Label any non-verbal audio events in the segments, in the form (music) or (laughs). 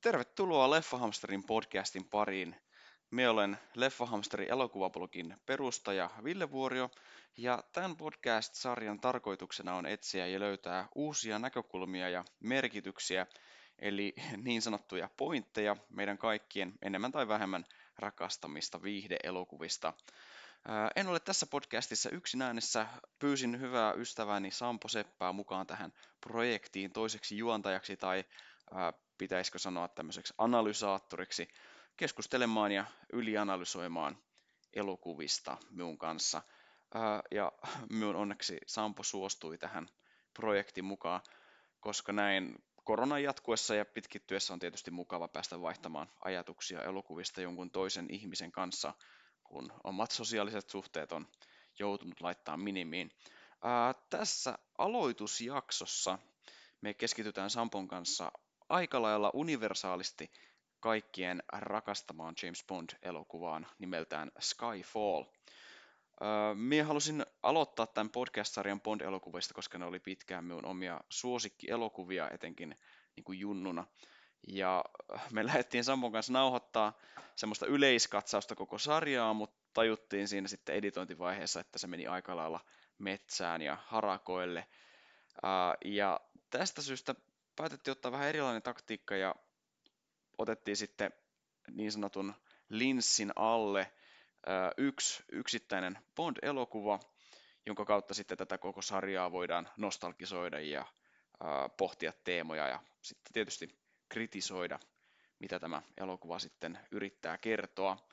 Tervetuloa Leffahamsterin podcastin pariin. Me olen Leffahamsterin elokuvablogin perustaja Ville Vuorio ja tämän podcast-sarjan tarkoituksena on etsiä ja löytää uusia näkökulmia ja merkityksiä, eli niin sanottuja pointteja meidän kaikkien enemmän tai vähemmän rakastamista viihdeelokuvista. En ole tässä podcastissa yksin äänessä. Pyysin hyvää ystävääni Sampo Seppää mukaan tähän projektiin toiseksi juontajaksi tai pitäisikö sanoa tämmöiseksi analysaattoriksi keskustelemaan ja ylianalysoimaan elokuvista minun kanssa. Ja minun onneksi Sampo suostui tähän projektiin mukaan, koska näin koronan jatkuessa ja pitkittyessä on tietysti mukava päästä vaihtamaan ajatuksia elokuvista jonkun toisen ihmisen kanssa, kun omat sosiaaliset suhteet on joutunut laittaa minimiin. Ää, tässä aloitusjaksossa me keskitytään Sampon kanssa aika lailla universaalisti kaikkien rakastamaan James Bond-elokuvaan nimeltään Skyfall. Öö, minä halusin aloittaa tämän podcast-sarjan Bond-elokuvista, koska ne oli pitkään minun omia suosikkielokuvia, etenkin niin kuin junnuna. Ja me lähdettiin Sampon kanssa nauhoittaa semmoista yleiskatsausta koko sarjaa, mutta tajuttiin siinä sitten editointivaiheessa, että se meni aika lailla metsään ja harakoille. Ja tästä syystä päätettiin ottaa vähän erilainen taktiikka ja otettiin sitten niin sanotun linssin alle yksi yksittäinen Bond-elokuva, jonka kautta sitten tätä koko sarjaa voidaan nostalgisoida ja pohtia teemoja ja sitten tietysti kritisoida, mitä tämä elokuva sitten yrittää kertoa.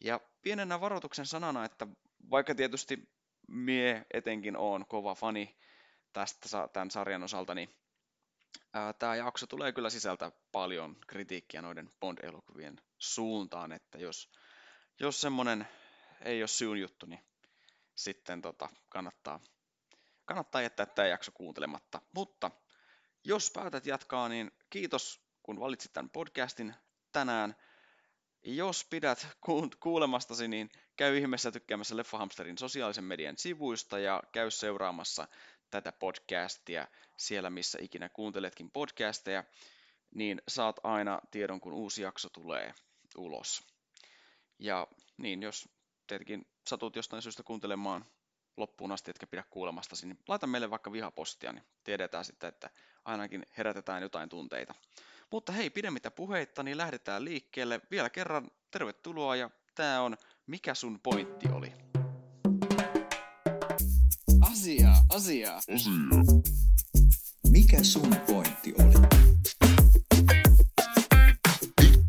Ja pienenä varoituksen sanana, että vaikka tietysti mie etenkin on kova fani tästä tämän sarjan osalta, niin Tämä jakso tulee kyllä sisältä paljon kritiikkiä noiden Bond-elokuvien suuntaan, että jos, jos semmoinen ei ole syyn juttu, niin sitten tota, kannattaa, kannattaa jättää tämä jakso kuuntelematta. Mutta jos päätät jatkaa, niin kiitos kun valitsit tämän podcastin tänään. Jos pidät kuulemastasi, niin käy ihmeessä tykkäämässä Leffahamsterin sosiaalisen median sivuista ja käy seuraamassa tätä podcastia siellä, missä ikinä kuunteletkin podcasteja, niin saat aina tiedon, kun uusi jakso tulee ulos. Ja niin, jos tietenkin satut jostain syystä kuuntelemaan loppuun asti, etkä pidä kuulemastasi, niin laita meille vaikka vihapostia, niin tiedetään sitten, että ainakin herätetään jotain tunteita. Mutta hei, pidemmittä puheitta, niin lähdetään liikkeelle. Vielä kerran tervetuloa ja tämä on Mikä sun pointti oli? Asia, asia. Asia. Mikä sun pointti oli?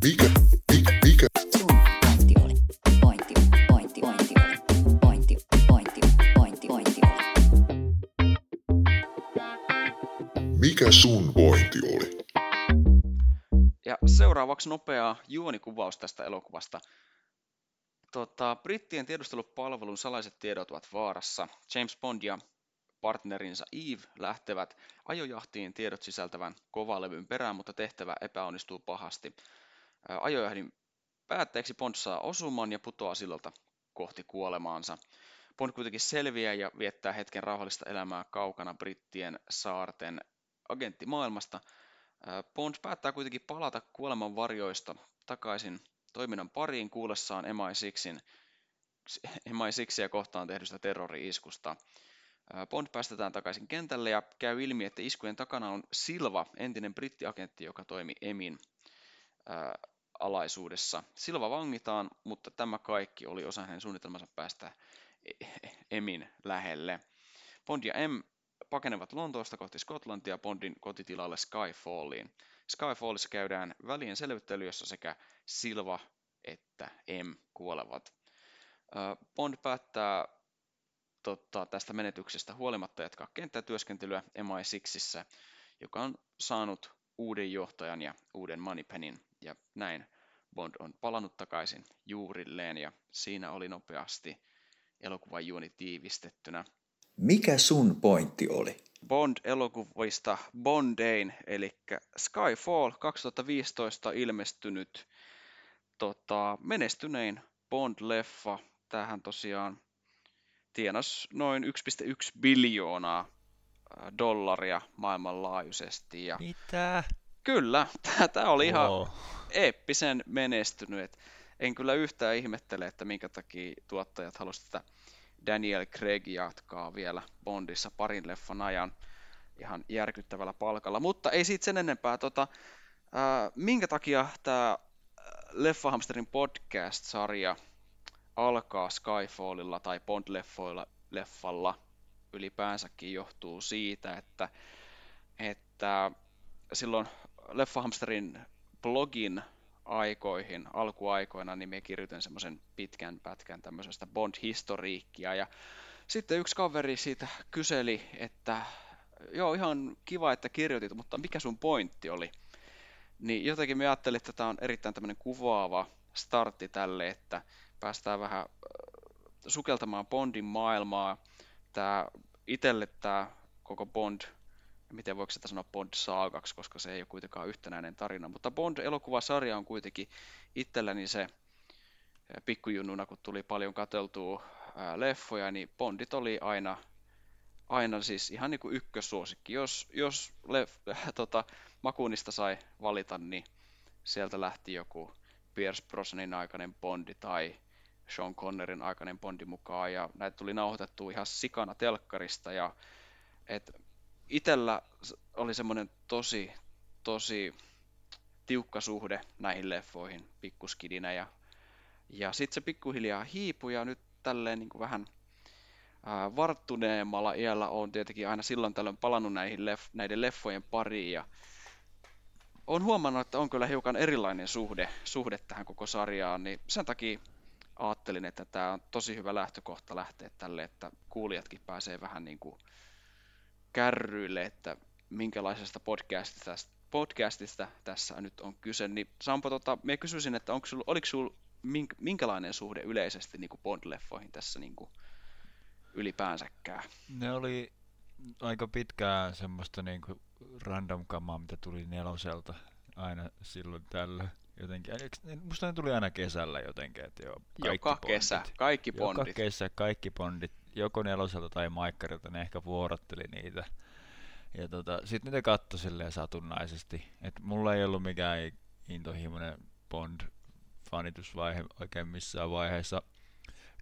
Mikä, mikä, mikä? Sun pointti oli. Pointti, pointti, pointti oli. Pointti, pointti, pointti, pointti oli. Mikä sun pointti oli? Ja seuraavaksi nopea juonikuvaus tästä elokuvasta. Tota, brittien tiedustelupalvelun salaiset tiedot ovat vaarassa. James Bond ja partnerinsa Eve lähtevät ajojahtiin tiedot sisältävän kovalevyn perään, mutta tehtävä epäonnistuu pahasti. Ajojahdin päätteeksi Bond saa osuman ja putoaa sillalta kohti kuolemaansa. Bond kuitenkin selviää ja viettää hetken rauhallista elämää kaukana brittien saarten agenttimaailmasta. Bond päättää kuitenkin palata kuoleman varjoista takaisin toiminnan pariin kuullessaan MI6 MI6 kohtaan tehdystä terrori-iskusta. Bond päästetään takaisin kentälle ja käy ilmi, että iskujen takana on Silva, entinen brittiagentti, joka toimi Emin ää, alaisuudessa. Silva vangitaan, mutta tämä kaikki oli osa hänen suunnitelmansa päästä e-, Emin lähelle. Bond ja M pakenevat Lontoosta kohti Skotlantia Bondin kotitilalle Skyfalliin. Skyfallissa käydään välien selvittely, jossa sekä Silva että M kuolevat. Bond päättää tota, tästä menetyksestä huolimatta jatkaa kenttätyöskentelyä MI6, joka on saanut uuden johtajan ja uuden Moneypenin, ja näin Bond on palannut takaisin juurilleen, ja siinä oli nopeasti elokuvan juoni tiivistettynä. Mikä sun pointti oli? Bond-elokuvista Bondein, eli Skyfall 2015 ilmestynyt tota, menestynein Bond-leffa. Tähän tosiaan tienas noin 1,1 biljoonaa dollaria maailmanlaajuisesti. Ja Mitä? Kyllä, tämä oli ihan Wow. eeppisen menestynyt. Et en kyllä yhtään ihmettele, että minkä takia tuottajat halusivat tätä Daniel Craig jatkaa vielä Bondissa parin leffan ajan ihan järkyttävällä palkalla. Mutta ei siitä sen enempää. Tota, ää, minkä takia tämä Leffahamsterin podcast-sarja alkaa Skyfallilla tai Bond-leffoilla leffalla ylipäänsäkin johtuu siitä, että, että silloin Leffahamsterin blogin aikoihin, alkuaikoina, niin me kirjoitin semmoisen pitkän pätkän tämmöisestä Bond-historiikkia, ja sitten yksi kaveri siitä kyseli, että joo, ihan kiva, että kirjoitit, mutta mikä sun pointti oli? Niin jotenkin me ajattelin, että tämä on erittäin tämmöinen kuvaava startti tälle, että päästään vähän äh, sukeltamaan Bondin maailmaa. Tämä itselle tämä koko Bond, miten voiko sitä sanoa Bond saagaksi, koska se ei ole kuitenkaan yhtenäinen tarina, mutta Bond-elokuvasarja on kuitenkin itselläni se äh, pikkujunnuna, kun tuli paljon kateltua ää, leffoja, niin Bondit oli aina, aina siis ihan niin kuin ykkössuosikki. Jos, jos lef, (laughs) tota, Makunista sai valita, niin sieltä lähti joku Pierce Brosnanin aikainen Bondi tai Sean Connerin aikainen Bondi mukaan, ja näitä tuli nauhoitettu ihan sikana telkkarista, ja et itellä oli semmoinen tosi, tosi tiukka suhde näihin leffoihin pikkuskidinä, ja, ja sitten se pikkuhiljaa hiipui, ja nyt tälleen niin kuin vähän varttuneemmalla iällä on tietenkin aina silloin tällöin palannut näihin leff- näiden leffojen pariin, ja olen huomannut, että on kyllä hiukan erilainen suhde, suhde tähän koko sarjaan, niin sen takia ajattelin, että tämä on tosi hyvä lähtökohta lähteä tälle, että kuulijatkin pääsee vähän niin kuin kärryille, että minkälaisesta podcastista, podcastista tässä nyt on kyse. Niin Sampo, tota, minä kysyisin, että onko sul, oliko sinulla mink, minkälainen suhde yleisesti niin kuin Bond-leffoihin tässä niin kuin ylipäänsäkään? Ne oli aika pitkään semmoista niinku random kamaa, mitä tuli neloselta aina silloin tällä jotenkin. Ne- Musta ne tuli aina kesällä jotenkin, että joo, kaikki Joka kesä, Bondit. kaikki Joka Bondit. kesä kaikki Bondit, joko neloselta tai maikkarilta, ne ehkä vuorotteli niitä. Ja tota, sit niitä katto silleen satunnaisesti. Et mulla ei ollut mikään intohimoinen Bond-fanitusvaihe oikein missään vaiheessa.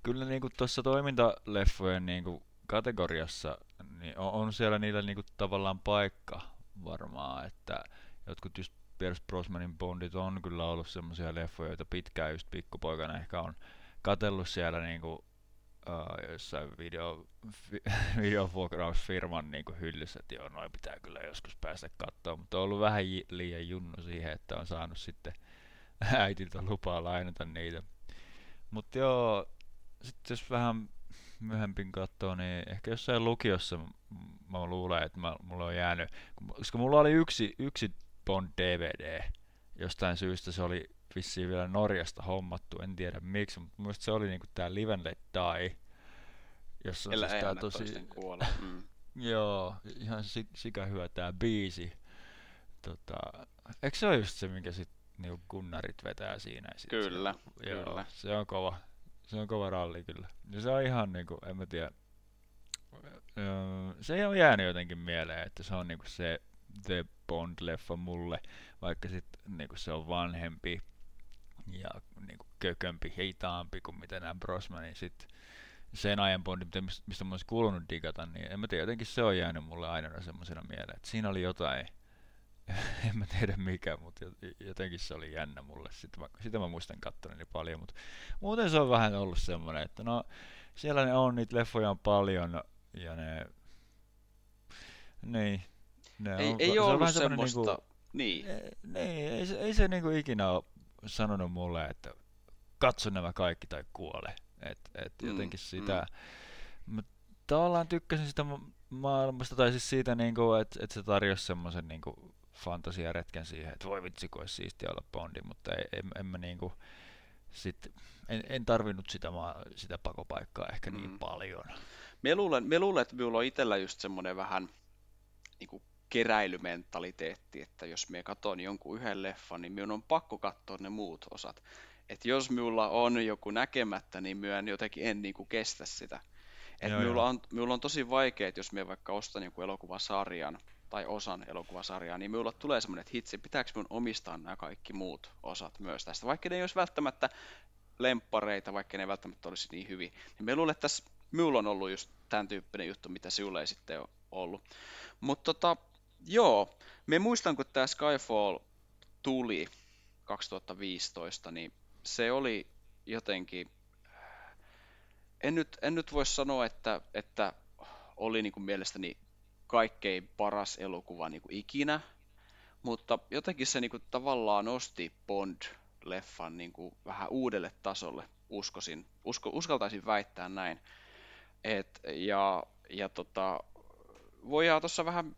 Kyllä niinku tuossa toimintaleffojen niinku kategoriassa niin on, on siellä niillä niinku tavallaan paikka varmaan, että jotkut just Pierce Brosnanin Bondit on kyllä ollut semmoisia leffoja, joita pitkään just pikkupoikana ehkä on katellut siellä niinku uh, jossain video, vi, (laughs) videovuokrausfirman niinku hyllyssä, että joo, noin pitää kyllä joskus päästä katsoa, mutta on ollut vähän ji- liian junnu siihen, että on saanut sitten (laughs) äitiltä lupaa lainata niitä. Mutta joo, sitten jos vähän myöhempin katsoo, niin ehkä jossain lukiossa mä luulen, että mä, mulla on jäänyt, koska mulla oli yksi, yksi Bond DVD, jostain syystä se oli vissiin vielä Norjasta hommattu, en tiedä miksi, mutta muista se oli niinku tää Live and Let Die, jossa on Elä siis tää ei tosi. Mm. (laughs) joo, ihan si- sika hyvä tää biisi. Tota, eikö se ole just se, minkä sit niinku kunnarit vetää siinä? sit Kyllä, se, joo, kyllä. se on kova. Se on kova ralli kyllä. Ja se on ihan niinku, en mä tiedä. Öö, se on jäänyt jotenkin mieleen, että se on niinku se The Bond-leffa mulle, vaikka sit niinku se on vanhempi ja niinku kökömpi, hitaampi kuin mitä nämä Brosmanin sit sen ajan Bondit, mitä- mis- mistä mä olisin kuulunut digata, niin en mä tiedä, jotenkin se on jäänyt mulle aina semmoisena mieleen, että siinä oli jotain, (laughs) en mä tiedä mikä, mutta jotenkin se oli jännä mulle. Sitä mä, sitä mä muistan katsoneeni paljon, mutta muuten se on vähän ollut semmoinen, että no siellä ne on, niitä leffoja on paljon ja ne, niin, ne Ei, on, ei se ollut semmoinen semmoista, niinku, niin, ei, niin, ei, se, ei se niinku ikinä ole sanonut mulle, että katso nämä kaikki tai kuole. Et, et Mm, jotenkin sitä, mä tavallaan tykkäsin sitä ma- maailmasta, tai siis siitä, niinku, että et se tarjosi semmoisen niinku, fantasiaretken siihen, että voi vitsi, kun olisi siistiä olla Bondi, mutta ei, en, en mä niinku, sit, en, en tarvinnut sitä, maa, sitä pakopaikkaa ehkä niin Mm. paljon. Me luulen, me luulen, että minulla on itsellä just semmoinen vähän niin kuin keräilymentaliteetti, että jos me katon jonkun yhden leffan, niin minun on pakko katsoa ne muut osat. Että jos minulla on joku näkemättä, niin myön jotenkin en niin kuin kestä sitä. Et Joo, minulla, joo. on, minulla on tosi vaikea, että jos me vaikka ostan jonkun elokuvasarjan, tai osan elokuvasarjaa, niin minulla tulee semmoinen, että hitsi, pitääkö minun omistaa nämä kaikki muut osat myös tästä, vaikka ne ei olisi välttämättä lemppareita, vaikka ne ei välttämättä olisi niin hyviä. Niin me luulen, että tässä minulla on ollut just tämän tyyppinen juttu, mitä sinulla ei sitten ole ollut. Mutta tota, joo, me muistan, kun tämä Skyfall tuli 2015, niin se oli jotenkin, en nyt, en nyt voi sanoa, että, että oli niin kuin mielestäni kaikkein paras elokuva niin kuin ikinä, mutta jotenkin se niin kuin tavallaan nosti Bond-leffan niin kuin vähän uudelle tasolle, uskoisin, usko, uskaltaisin väittää näin. Et, ja ja tota, voidaan tuossa vähän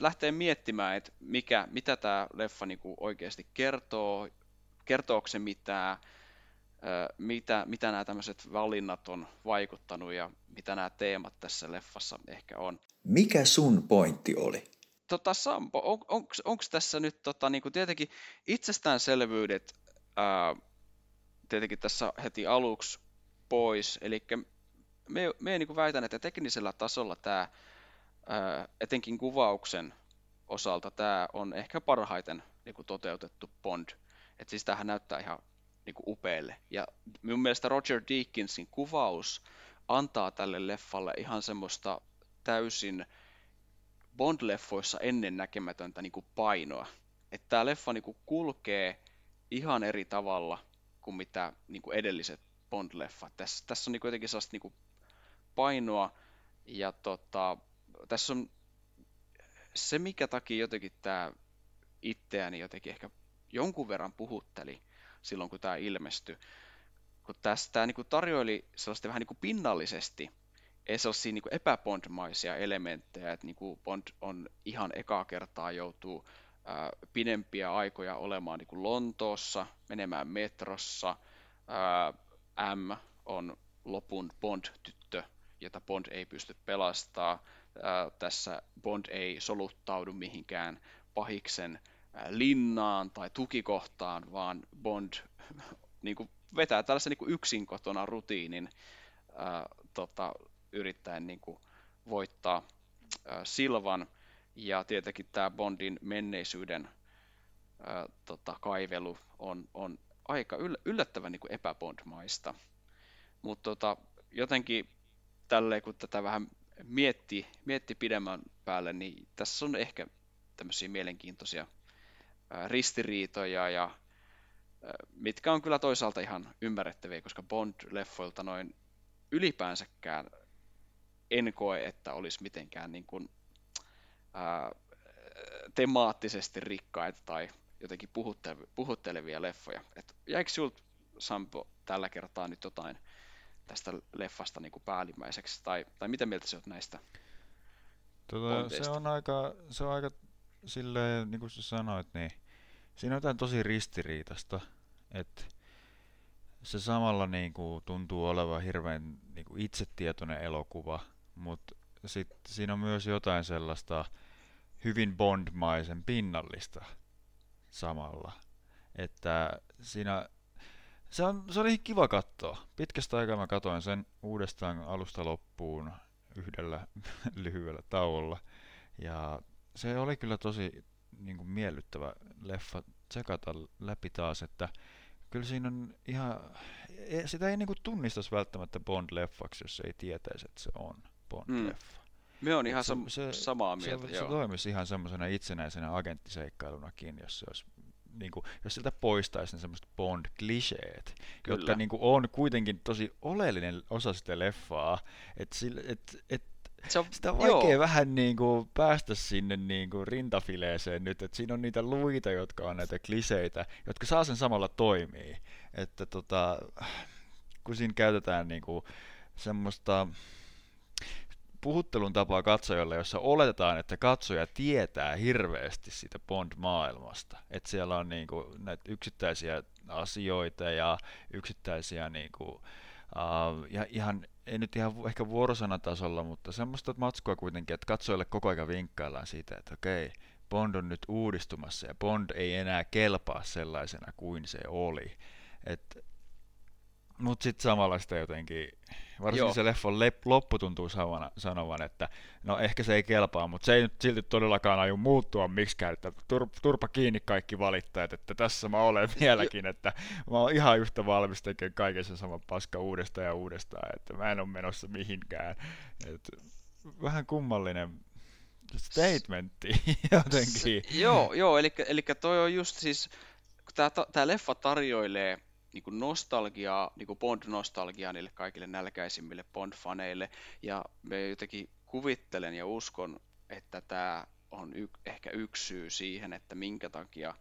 lähteä miettimään, että mikä, mitä tämä leffa niinku oikeasti kertoo, kertooko se mitään, mitä, mitä nämä tämmöiset valinnat on vaikuttanut ja mitä nämä teemat tässä leffassa ehkä on. Mikä sun pointti oli? Tota, Sampo, on, onko tässä nyt tota, niinku tietenkin itsestäänselvyydet ää, tietenkin tässä heti aluksi pois, eli me, me niin väitän, että teknisellä tasolla tämä, etenkin kuvauksen osalta, tämä on ehkä parhaiten niin kuin toteutettu Bond. että siis tämähän näyttää ihan niin kuin upealle. Ja minun mielestä Roger Deakinsin kuvaus antaa tälle leffalle ihan semmoista täysin Bond-leffoissa ennen näkemätöntä niin kuin painoa. Että tämä leffa niin kuin kulkee ihan eri tavalla kuin mitä niin kuin edelliset Bond-leffat. Tässä, tässä on niin kuin jotenkin sellaista niin kuin painoa. Ja tota, tässä on se, mikä takia jotenkin tämä itseäni jotenkin ehkä jonkun verran puhutteli silloin, kun tämä ilmestyi. Kun tässä tämä niinku tarjoili sellaista vähän niinku pinnallisesti ei sellaisia niinku epäbondmaisia elementtejä, että niinku Bond on ihan ekaa kertaa joutuu ää, pidempiä aikoja olemaan niinku Lontoossa, menemään metrossa, ää, M on lopun Bond-tyttö, jota Bond ei pysty pelastaa. Tässä Bond ei soluttaudu mihinkään pahiksen linnaan tai tukikohtaan, vaan Bond (laughs) niin kuin vetää tällaisen niin kuin yksin kotona rutiinin ää, tota, yrittäen niin kuin voittaa ää, Silvan. Ja tietenkin tämä Bondin menneisyyden ää, tota, kaivelu on, on aika yllättävän niin epäbondmaista. Mutta tota, jotenkin tälleen, kun tätä vähän mietti, mietti pidemmän päälle, niin tässä on ehkä tämmöisiä mielenkiintoisia ristiriitoja ja mitkä on kyllä toisaalta ihan ymmärrettäviä, koska Bond-leffoilta noin ylipäänsäkään en koe, että olisi mitenkään niin kuin, ää, temaattisesti rikkaita tai jotenkin puhuttelevia leffoja. Et jäikö sinulta, Sampo, tällä kertaa nyt jotain tästä leffasta niin kuin päällimmäiseksi, tai, tai mitä mieltä sä oot näistä tota, se on aika, se on aika silleen, niin kuin sä sanoit, niin siinä on jotain tosi ristiriitasta, että se samalla niin kuin, tuntuu olevan hirveän niin kuin itsetietoinen elokuva, mutta sitten siinä on myös jotain sellaista hyvin Bond-maisen pinnallista samalla. Että siinä se, on, se oli kiva katsoa. Pitkästä aikaa mä katoin sen uudestaan alusta loppuun yhdellä (laughs) lyhyellä tauolla. Ja se oli kyllä tosi niin kuin miellyttävä leffa tsekata läpi taas, että kyllä siinä on ihan, e, sitä ei niin kuin tunnistaisi välttämättä Bond-leffaksi, jos ei tietäisi, että se on Bond-leffa. Mm. Me on ihan se, sam- se, samaa mieltä, se, se toimisi ihan semmoisena itsenäisenä agenttiseikkailunakin, jos se olisi niin kuin, jos siltä poistaisi ne semmoiset Bond-kliseet, Kyllä. jotka niin kuin, on kuitenkin tosi oleellinen osa sitä leffaa, että et, et, se on, sitä on vaikea joo. vähän niin kuin päästä sinne niin kuin rintafileeseen nyt, että siinä on niitä luita, jotka on näitä kliseitä, jotka saa sen samalla toimii. Että tota, kun siinä käytetään niin kuin semmoista puhuttelun tapaa katsojalle, jossa oletetaan, että katsoja tietää hirveästi siitä Bond-maailmasta. Että siellä on niinku näitä yksittäisiä asioita ja yksittäisiä niinku, uh, ja ihan, ei nyt ihan ehkä vuorosanatasolla, mutta semmoista matskua kuitenkin, että katsojille koko ajan vinkkaillaan siitä, että okei, Bond on nyt uudistumassa ja Bond ei enää kelpaa sellaisena kuin se oli. Et Mut sit samalla sitä jotenkin, varsinkin Joo. se leffon lep, loppu tuntuu savana, sanovan, että no ehkä se ei kelpaa, mutta se ei nyt silti todellakaan aio muuttua miksikään, että tur, turpa kiinni kaikki valittajat, että tässä mä olen (laughs) vieläkin, että mä oon ihan yhtä valmis tekemään kaiken sen saman paska uudestaan ja uudestaan, että mä en ole menossa mihinkään. Et, vähän kummallinen statementti (laughs) jotenkin. Se, joo, joo, eli, eli toi on just siis, kun tää leffa tarjoilee niinku nostalgiaa, niinku Bond-nostalgiaa niille kaikille nälkäisimmille Bond-faneille, ja me jotenkin kuvittelen ja uskon, että tämä on y- ehkä yksi syy siihen, että minkä takia,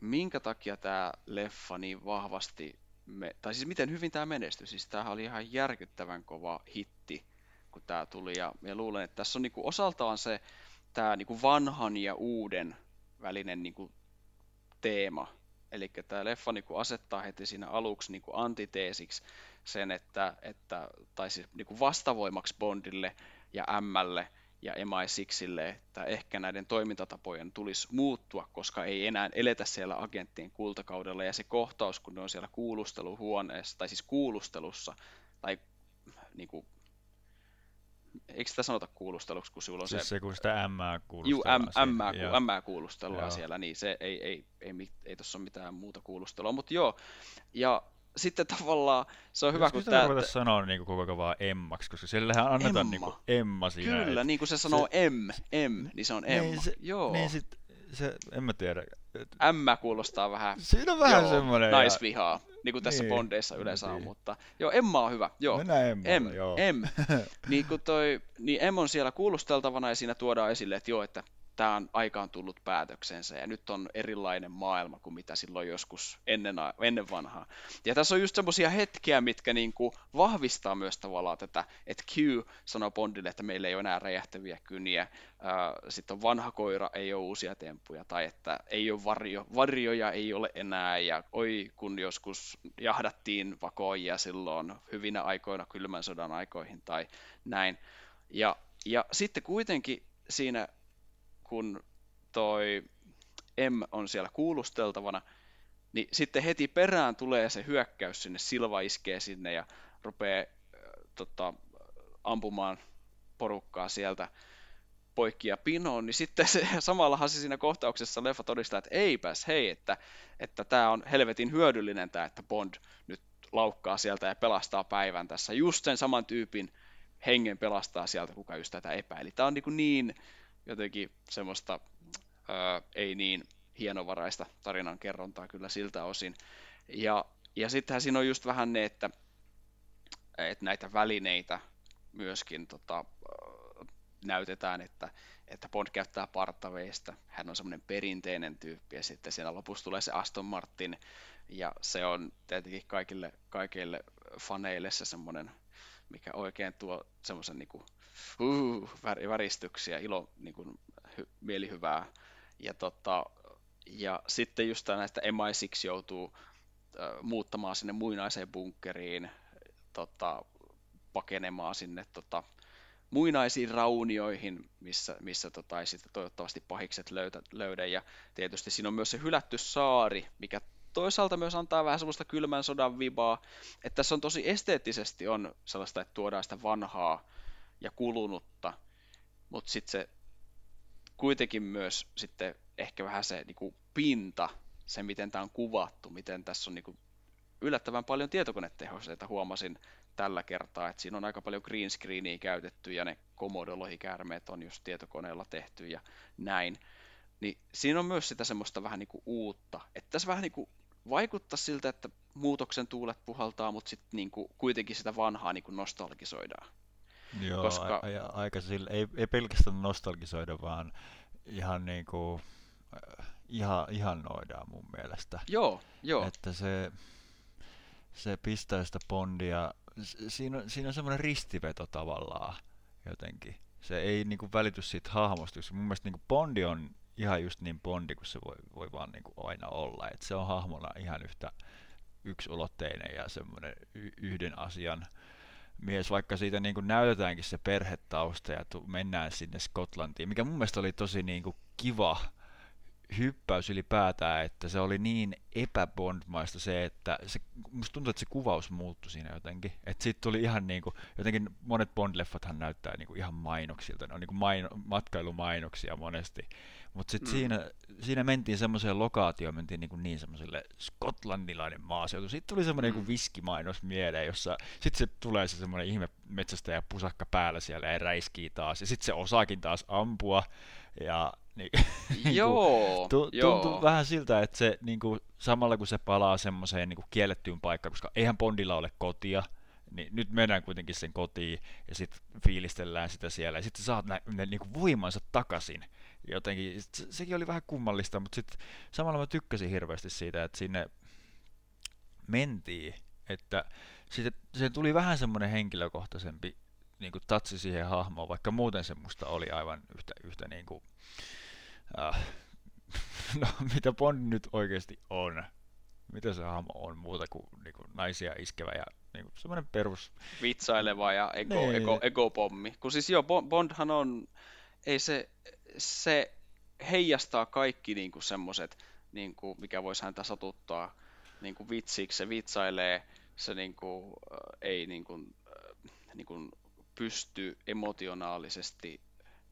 minkä takia tämä leffa niin vahvasti, me, tai siis miten hyvin tämä menestyi, siis tämähän oli ihan järkyttävän kova hitti, kun tämä tuli, ja mä luulen, että tässä on niinku osaltaan se, tämä niinku vanhan ja uuden välinen niinku teema. Eli tämä leffa niinku asettaa heti siinä aluksi niinku antiteesiksi sen, että, että tai siis niinku vastavoimaksi Bondille ja Mlle ja MI6, että ehkä näiden toimintatapojen tulisi muuttua, koska ei enää eletä siellä agenttien kultakaudella. Ja se kohtaus, kun ne on siellä kuulusteluhuoneessa, tai siis kuulustelussa, tai niinku, eikö sitä sanota kuulusteluksi, kun sulla on Siis se se, kun sitä M Juu, M, M. M Joo. siellä, niin se ei, ei, ei, ei, ei tuossa ole mitään muuta kuulustelua, mutta joo, ja sitten (laughs) tavallaan se on hyvä, kun Pitäisikö tämä... ruveta sanoa niinku koko ajan vaan Emmaksi, koska siellähän annetaan Emma. niinku Emma siinä. Kyllä, et- niin kuin se sanoo M, M, niin se on Emma. Niin, se, joo, Niin sit, se, en mä tiedä. M kuulostaa vähän siinä on vähän joo, semmoinen. ja- naisvihaa, niin kuin tässä Niin, Bondeissa yleensä on, mutta joo, Emma on hyvä, joo. Mennään Emmalle, M, joo. M. (laughs) Niin kun toi, niin M on siellä kuulusteltavana ja siinä tuodaan esille, että joo, että tämä on aikaan tullut päätöksensä ja nyt on erilainen maailma kuin mitä silloin joskus ennen, ennen vanhaa. Ja tässä on just semmoisia hetkiä, mitkä niinku vahvistaa myös tavallaan tätä, että Q sanoo Bondille, että meillä ei ole enää räjähtäviä kyniä, sitten on vanha koira, ei ole uusia temppuja, tai että ei ole varjo, varjoja ei ole enää, ja oi kun joskus jahdattiin vakoijia silloin hyvinä aikoina, kylmän sodan aikoihin tai näin. Ja, ja sitten kuitenkin siinä, kun toi M on siellä kuulusteltavana, niin sitten heti perään tulee se hyökkäys sinne, Silva iskee sinne ja rupeaa äh, tota, ampumaan porukkaa sieltä poikki ja pinoon, niin sitten se, (laughs) samallahan se siinä kohtauksessa leffa todistaa, että eipäs, hei, että että tämä on helvetin hyödyllinen tämä, että Bond nyt laukkaa sieltä ja pelastaa päivän tässä. Just sen saman tyypin hengen pelastaa sieltä, kuka just tätä epäili. Tämä on niin, kuin niin jotenkin semmoista ää, ei niin hienovaraista tarinan kerrontaa kyllä siltä osin. Ja, ja sittenhän siinä on just vähän ne, että, että näitä välineitä myöskin tota, näytetään, että, että Bond käyttää partaveista. Hän on semmoinen perinteinen tyyppi ja sitten siinä lopussa tulee se Aston Martin ja se on tietenkin kaikille, kaikille faneille se semmoinen, mikä oikein tuo semmoisen niinku, uh, vär- väristyksiä, ilo, niinku, hy, mielihyvää. Ja, tota, ja sitten just näistä MI6 joutuu äh, muuttamaan sinne muinaiseen bunkkeriin, tota, pakenemaan sinne tota, muinaisiin raunioihin, missä, missä tota, ei sitten toivottavasti pahikset löytä, löydä. Ja tietysti siinä on myös se hylätty saari, mikä toisaalta myös antaa vähän semmoista kylmän sodan vibaa, että tässä on tosi esteettisesti on sellaista, että tuodaan sitä vanhaa ja kulunutta, mutta sitten se kuitenkin myös sitten ehkä vähän se niinku pinta, se miten tämä on kuvattu, miten tässä on niinku yllättävän paljon tietokonetehosteita huomasin tällä kertaa, että siinä on aika paljon green screenia käytetty ja ne komodolohikäärmeet on just tietokoneella tehty ja näin. Niin siinä on myös sitä semmoista vähän niinku uutta, että tässä vähän niinku vaikuttaa siltä, että muutoksen tuulet puhaltaa, mutta sitten niinku kuitenkin sitä vanhaa niinku nostalgisoidaan. Joo, koska- a, a, aika sille, ei, ei pelkästään nostalgisoida, vaan ihan niinku, äh, ihan, ihannoidaan mun mielestä. Joo, joo, Että se, se pistää sitä Bondia, siinä on, siinä on semmoinen ristiveto tavallaan jotenkin. Se ei niinku välity siitä hahmosta, koska mun mielestä niinku Bondi on ihan just niin Bondi kuin se voi, voi vaan niinku aina olla. Et se on hahmona ihan yhtä yksulotteinen ja semmoinen yhden asian mies, vaikka siitä niin kuin näytetäänkin se perhetausta ja tu- mennään sinne Skotlantiin, mikä mun mielestä oli tosi niin kuin kiva hyppäys ylipäätään, että se oli niin epäbondmaista se, että se, musta tuntuu, että se kuvaus muuttui siinä jotenkin. Että siitä tuli ihan niin kuin, jotenkin monet Bond-leffathan näyttää niin kuin ihan mainoksilta, ne on niin kuin maino, matkailumainoksia monesti. Mutta sitten mm. siinä, siinä mentiin semmoiseen lokaatioon, mentiin niin, kuin niin semmoiselle skotlandilainen maaseutu. Sitten tuli semmoinen mm. niin viskimainos mieleen, jossa sitten se tulee se semmoinen ihme metsästäjä pusakka päällä siellä ja räiskii taas. Ja sitten se osaakin taas ampua. Ja (laughs) niin, joo, tu, joo. tuntuu vähän siltä, että se niin kuin, samalla kun se palaa semmoiseen niin kuin kiellettyyn paikkaan, koska eihän Bondilla ole kotia, niin nyt mennään kuitenkin sen kotiin ja sitten fiilistellään sitä siellä ja sitten saat ne, ne niin kuin voimansa takaisin. Jotenkin, se, sekin oli vähän kummallista, mutta sitten samalla mä tykkäsin hirveästi siitä, että sinne mentiin, että sitten se tuli vähän semmoinen henkilökohtaisempi niin kuin tatsi siihen hahmoon, vaikka muuten semmoista oli aivan yhtä, yhtä niin kuin, äh, (laughs) no mitä Bond nyt oikeasti on. Mitä se hahmo on muuta kuin, niin kuin naisia iskevä ja niin kuin semmoinen perus... Vitsaileva ja ego, Nee. ego, egopommi. Kun siis joo, Bo- Bondhan on, ei se, se heijastaa kaikki niinku semmoset, niinku, mikä voisi häntä satuttaa niinku vitsiksi, se vitsailee, se niinku, äh, ei niinku, äh, niinku pysty emotionaalisesti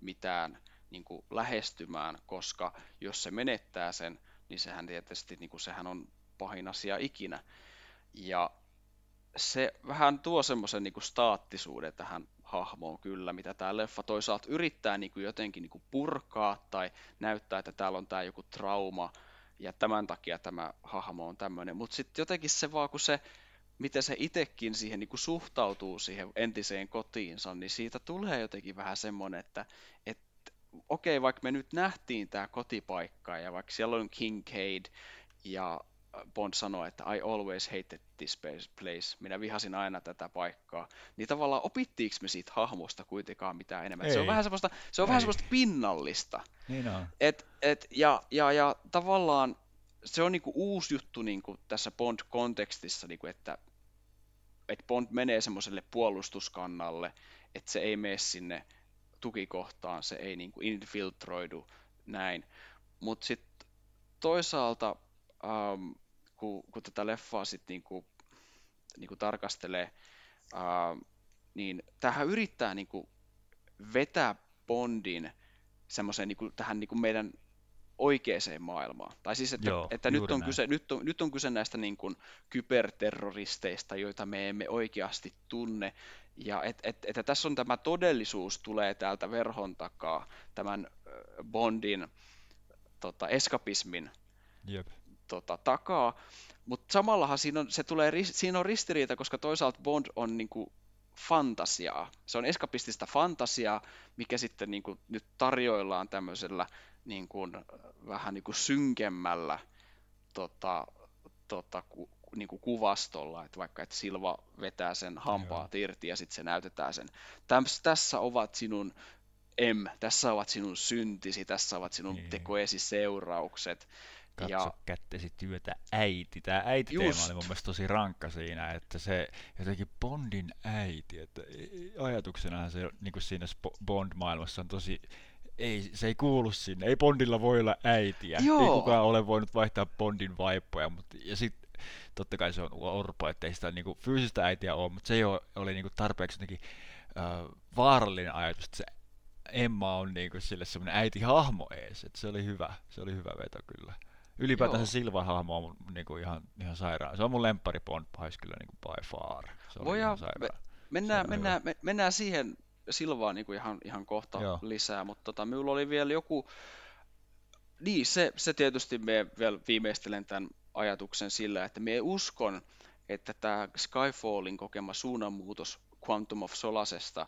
mitään niinku lähestymään, koska jos se menettää sen, niin sehän tietysti niinku, sehän on pahin asia ikinä. Ja se vähän tuo semmoisen niinku staattisuuden tähän hahmoon kyllä, mitä tämä leffa toisaalta yrittää niinku jotenkin niinku purkaa tai näyttää, että täällä on tämä joku trauma ja tämän takia tämä hahmo on tämmöinen. Mutta sitten jotenkin se vaan, kun se, miten se itsekin siihen niinku suhtautuu siihen entiseen kotiinsa, niin siitä tulee jotenkin vähän semmoinen, että, että okei, vaikka me nyt nähtiin tämä kotipaikka ja vaikka siellä on Kincaid ja Bond sanoi, että I always hated this place, minä vihasin aina tätä paikkaa, niin tavallaan opittiinko me siitä hahmosta kuitenkaan mitään enemmän? Se on Ei. vähän semmoista, se on Ei. vähän semmoista pinnallista. Niin on. Et, et, ja, ja, ja tavallaan se on niinku uusi juttu niinku tässä Bond-kontekstissa, niinku että, että Bond menee semmoiselle puolustuskannalle, että se ei mene sinne tukikohtaan, se ei niinku infiltroidu näin. Mutta sitten toisaalta, ähm, kun, kun tätä leffaa sitten niinku, niinku tarkastelee, ähm, niin tähän yrittää niinku vetää Bondin semmoiseen niinku, tähän niinku meidän oikeaan maailmaan. Tai siis, että, Joo, että nyt, on näin. kyse, nyt, on, nyt on kyse näistä niin kuin kyberterroristeista, joita me emme oikeasti tunne. Ja et, et, että tässä on tämä todellisuus tulee täältä verhon takaa, tämän Bondin tota, eskapismin Jep. Tota, takaa, mutta samallahan siinä on, se tulee, siinä on ristiriita, koska toisaalta Bond on niinku fantasiaa. Se on eskapistista fantasiaa, mikä sitten niinku nyt tarjoillaan tämmöisellä niinku, vähän niinku synkemmällä tota, tota, ku, niinku kuvastolla, että vaikka että Silva vetää sen hampaat irti ja sitten se näytetään sen. Täms, tässä ovat sinun M, tässä ovat sinun syntisi, tässä ovat sinun Niin. tekoesi seuraukset. Katso Ja- kättesi työtä äiti. Tämä äiti-teema Just. oli mun mielestä tosi rankka siinä, että se jotenkin Bondin äiti, että ajatuksenahan se niin kuin siinä Bond-maailmassa on tosi, ei, se ei kuulu sinne, ei Bondilla voi olla äitiä, ei Joo. kukaan ole voinut vaihtaa Bondin vaippoja, mutta ja sitten totta kai se on orpo, ettei sitä niinku fyysistä äitiä ole, mutta se ei ole, oli niinku tarpeeksi jotenkin äh, vaarallinen ajatus, että se Emma on niinku sille semmoinen äitihahmo ees, että se oli hyvä, se oli hyvä veto kyllä. Ylipäätään se Silva-hahmo on mun niinku ihan, ihan sairaan. Se on mun lemppari Bond kyllä niinku by far. Se oli Voidaan- ihan sairaan. Mennään, on mennään, me, mennään siihen Silvaan niin kuin ihan, ihan kohta Joo. lisää, mutta tota, minulla oli vielä joku, niin se, se tietysti me vielä viimeistelen tämän ajatuksen sillä, että me uskon, että tämä Skyfallin kokema suunnanmuutos Quantum of Solasesta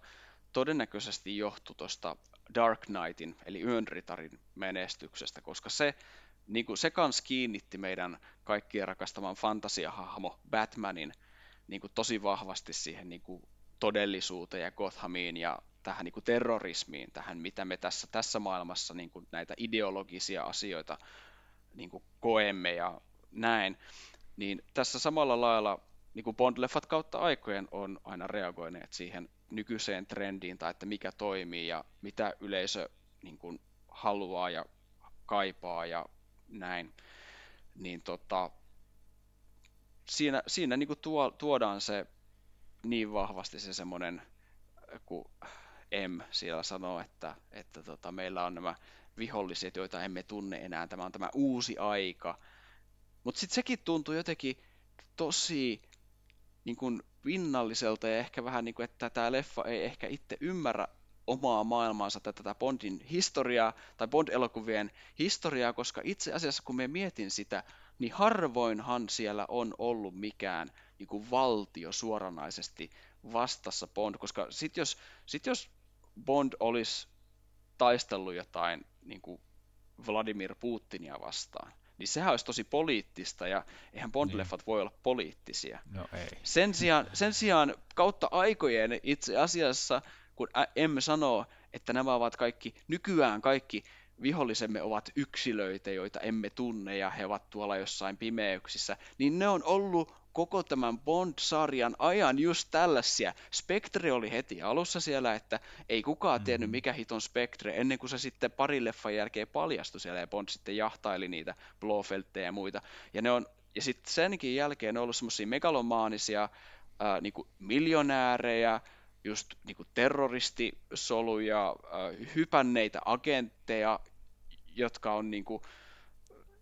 todennäköisesti johtui tuosta Dark Knightin, eli Yönritarin menestyksestä, koska se, niin kuin se kans kiinnitti meidän kaikkien rakastaman fantasiahahmo Batmanin niin kuin tosi vahvasti siihen niin kuin todellisuuteen ja Gothamiin ja tähän niin kuin terrorismiin, tähän mitä me tässä, tässä maailmassa niin kuin näitä ideologisia asioita niin kuin koemme ja näin, niin tässä samalla lailla niin kuin Bond-leffat kautta aikojen on aina reagoineet siihen nykyiseen trendiin tai että mikä toimii ja mitä yleisö niin kuin haluaa ja kaipaa ja näin. Niin tota, siinä, siinä niin kuin tuo, tuodaan se niin vahvasti se semmoinen, kun M siellä sanoo, että, että tota, meillä on nämä viholliset, joita emme tunne enää, tämä on tämä uusi aika. Mutta sitten sekin tuntuu jotenkin tosi niin kuin pinnalliselta ja ehkä vähän niin kuin, että tämä leffa ei ehkä itse ymmärrä omaa maailmaansa tai tätä Bondin historiaa tai Bond-elokuvien historiaa, koska itse asiassa kun me mietin sitä, niin harvoinhan siellä on ollut mikään niin kuin valtio suoranaisesti vastassa Bond, koska sit jos, sit jos Bond olisi taistellut jotain niin kuin Vladimir Putinia vastaan, niin sehän olisi tosi poliittista, ja eihän Bond-leffat niin. voi olla poliittisia. No ei. Sen sijaan, sen sijaan kautta aikojen itse asiassa, kun emme sanoo, että nämä ovat kaikki, nykyään kaikki vihollisemme ovat yksilöitä, joita emme tunne, ja he ovat tuolla jossain pimeyksissä, niin ne on ollut koko tämän Bond-sarjan ajan just tällaisia. Spectre oli heti alussa siellä, että ei kukaan tiennyt mikä hiton Spectre, ennen kuin se sitten pari leffan jälkeen paljastui siellä, ja Bond sitten jahtaili niitä Blofeltteja ja muita. Ja, ne on, ja sitten senkin jälkeen on ollut semmoisia megalomaanisia ää, niin miljonäärejä, just niin kuin terroristisoluja, hypänneitä agentteja, jotka on niin kuin,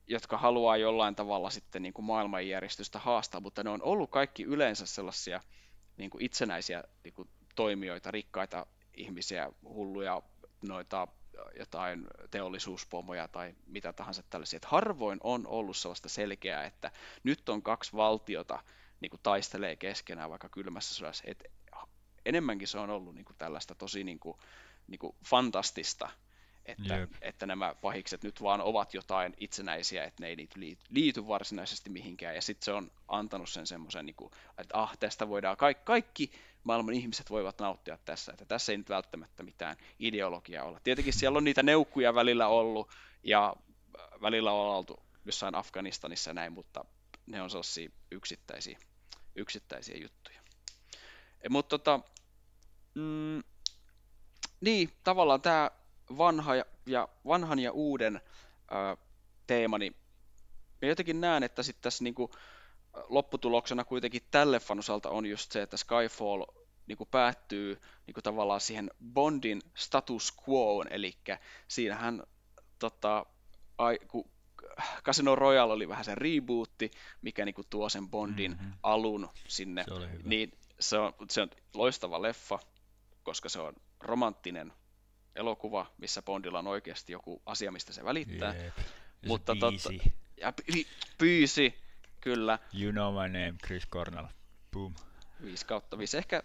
jotka haluaa jollain tavalla sitten niin kuin maailmanjärjestystä haastaa, mutta ne on ollut kaikki yleensä sellaisia niin kuin itsenäisiä niin kuin toimijoita, rikkaita ihmisiä, hulluja noita jotain teollisuuspomoja tai mitä tahansa tällaisia. Että harvoin on ollut sellaista selkeää, että nyt on kaksi valtiota niin kuin taistelee keskenään vaikka kylmässä sodassa. Et enemmänkin se on ollut niin kuin tällaista tosi niin kuin, niin kuin fantastista, että, että nämä pahikset nyt vaan ovat jotain itsenäisiä, että ne ei liity, liity varsinaisesti mihinkään, ja sitten se on antanut sen semmoisen, niin että ah, tästä voidaan, kaikki, kaikki maailman ihmiset voivat nauttia tässä, että tässä ei nyt välttämättä mitään ideologiaa olla. Tietenkin siellä on niitä neukkuja välillä ollut, ja välillä on oltu jossain Afganistanissa ja näin, mutta ne on sellaisia yksittäisiä, yksittäisiä juttuja. Mutta tota, mm, niin, tavallaan tämä vanha ja, ja, vanhan ja uuden ö, teema, niin mä jotenkin näen, että sitten tässä niinku, lopputuloksena kuitenkin tälle fan osalta on just se, että Skyfall niinku päättyy niinku tavallaan siihen Bondin status quoon, eli siinähän tota, ai, kun Casino Royale oli vähän se rebootti, mikä niinku tuo sen Bondin mm-hmm. alun sinne, se niin se on, se on loistava leffa, koska se on romanttinen elokuva, missä Bondilla on oikeasti joku asia, mistä se välittää. Jep. Ja Mutta totta, ja py, pyysi, kyllä, You know my name, Chris Cornell. Boom. 5 kautta 5. Ehkä,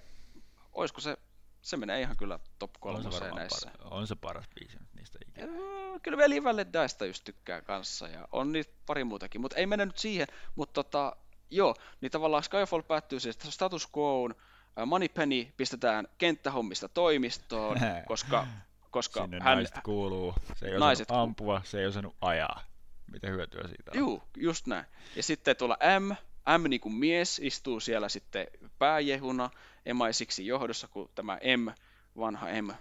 olisiko se, se menee ihan kyllä top On se, kolmoseen varmaan näissä. paras, on se paras biisi niistä ikinä. Joo, Kyllä veli Valentineista just tykkää kanssa ja on niitä pari muutakin, mutta ei mennä nyt siihen, mutta tota, joo, niin tavallaan Skyfall päättyy siis status quoon, Moneypenny pistetään kenttähommista toimistoon, (laughs) koska, koska Sinne hän, naiset kuuluu. Se ei naiset osannut ampua, se ei osannut ajaa. Mitä hyötyä siitä on? Juu, just näin. Ja sitten tuolla M, M niin kuin mies istuu siellä sitten pääjehuna emaisiksi johdossa, kun tämä M, vanha M, äh,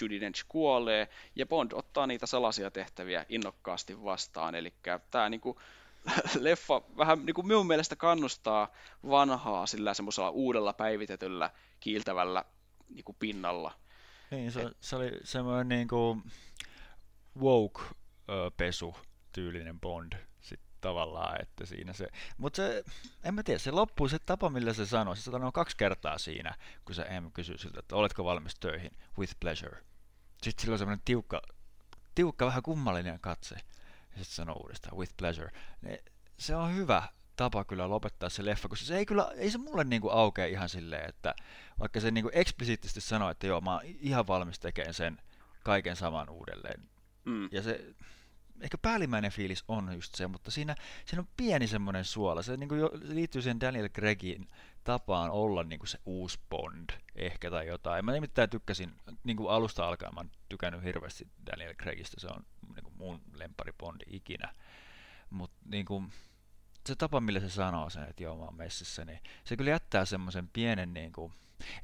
Judy Dench kuolee, ja Bond ottaa niitä salaisia tehtäviä innokkaasti vastaan. Eli tämä niin kuin, (laughs) leffa vähän niin kuin minun mielestä kannustaa vanhaa sillä semmoisella uudella päivitetyllä kiiltävällä niin kuin pinnalla. Niin, se, se oli semmoinen niinku woke-pesu tyylinen Bond sit tavallaan, että siinä se, mutta se, en mä tiedä, se loppuu se tapa, millä se sanoi, se sanoo kaksi kertaa siinä, kun se M kysyy siltä, että oletko valmis töihin, with pleasure. Sitten sillä on semmoinen tiukka, tiukka, vähän kummallinen katse, ja sitten sanoo uudestaan, with pleasure. Ne, se on hyvä tapa kyllä lopettaa se leffa, koska se ei kyllä, ei se mulle niinku aukea ihan silleen, että vaikka se niinku eksplisiittisesti sanoo, että joo, mä oon ihan valmis tekemään sen kaiken saman uudelleen. Mm. Ja se, ehkä päällimmäinen fiilis on just se, mutta siinä, siinä on pieni semmoinen suola. Se, niin jo, se liittyy siihen Daniel Craigin tapaan olla niin kuin se uusi Bond ehkä tai jotain. Mä nimittäin tykkäsin, niin kuin alusta alkaen mä oon tykännyt hirveästi Daniel Craigista, se on niin kuin mun lempari Bondi ikinä. Mutta niin kuin, se tapa, millä se sanoo sen, että joo, mä oon messissä, niin se kyllä jättää semmoisen pienen, niin kuin,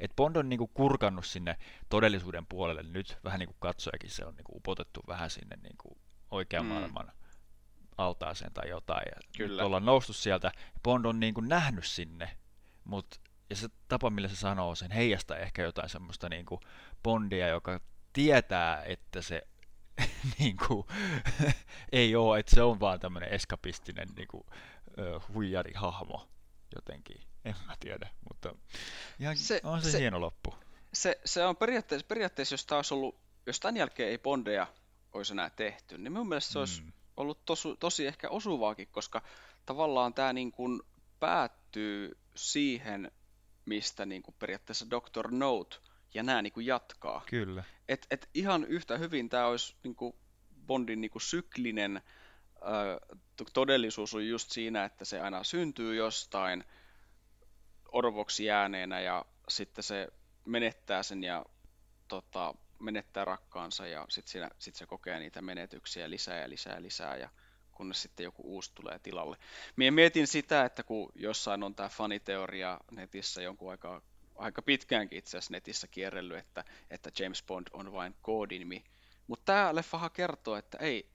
että Bond on niin kuin kurkannut sinne todellisuuden puolelle nyt, vähän niin kuin katsojakin, se on niin kuin upotettu vähän sinne niin kuin oikean Mm. maailman altaaseen tai jotain. Ja Kyllä. Nyt ollaan noustu sieltä. Bond on niin kuin nähnyt sinne, mutta ja se tapa, millä se sanoo sen, heijastaa ehkä jotain semmoista niin kuin Bondia, joka tietää, että se (laughs) niin kuin, (laughs) ei ole, että se on vaan tämmöinen eskapistinen niin kuin, huijarihahmo jotenkin. En mä tiedä, mutta ihan, Se- on se, se- hieno loppu. Se, se on periaatteessa, periaatteessa, jos olisi ollut, jos tämän jälkeen ei Bondeja olisi enää tehty, niin mun mielestä se olisi Mm. ollut tosi, tosi ehkä osuvaakin, koska tavallaan tämä niin kuin päättyy siihen, mistä niin kuin periaatteessa Dr. Note ja nämä niin kuin jatkaa. Kyllä. Et, et ihan yhtä hyvin tämä olisi niin kuin Bondin niin kuin syklinen ö, to- todellisuus on just siinä, että se aina syntyy jostain orvoksi jääneenä ja sitten se menettää sen ja tota, menettää rakkaansa ja sitten sit se kokee niitä menetyksiä lisää ja lisää ja lisää ja kunnes sitten joku uusi tulee tilalle. Mie mietin sitä, että kun jossain on tämä faniteoria netissä jonkun aikaa, aika pitkäänkin itse asiassa netissä kierrellyt, että, että James Bond on vain koodinimi. Mutta tämä leffahan kertoo, että ei,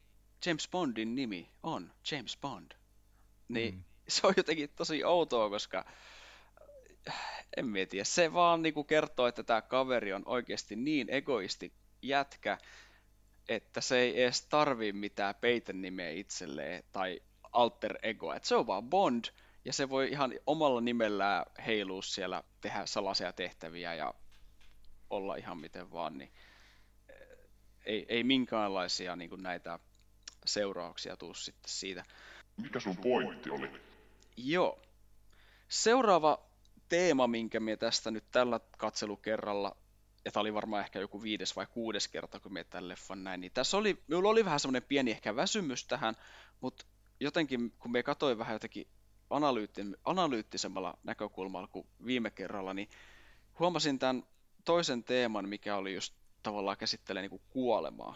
James Bondin nimi on James Bond. Niin Mm. se on jotenkin tosi outoa, koska (sighs) en tiedä, se vaan niinku kertoo, että tämä kaveri on oikeasti niin egoisti jätkä, että se ei edes tarvii mitään peitenimeä itselleen tai alter egoa. Et se on vaan Bond, ja se voi ihan omalla nimellään heilua siellä, tehdä salaisia tehtäviä ja olla ihan miten vaan, niin eh, ei, ei minkäänlaisia niin kuin näitä seurauksia tuu sitten siitä. Mikä sun pointti oli? Joo. Seuraava teema, minkä me tästä nyt tällä katselukerralla, ja tämä oli varmaan ehkä joku viides vai kuudes kerta, kun me tämän leffan näin, niin tässä oli, minulla oli vähän semmoinen pieni ehkä väsymys tähän, mutta jotenkin, kun me katsoin vähän jotenkin analyytti- analyyttisemmalla näkökulmalla kuin viime kerralla, niin huomasin tämän toisen teeman, mikä oli just tavallaan käsittelee niin kuin kuolemaa.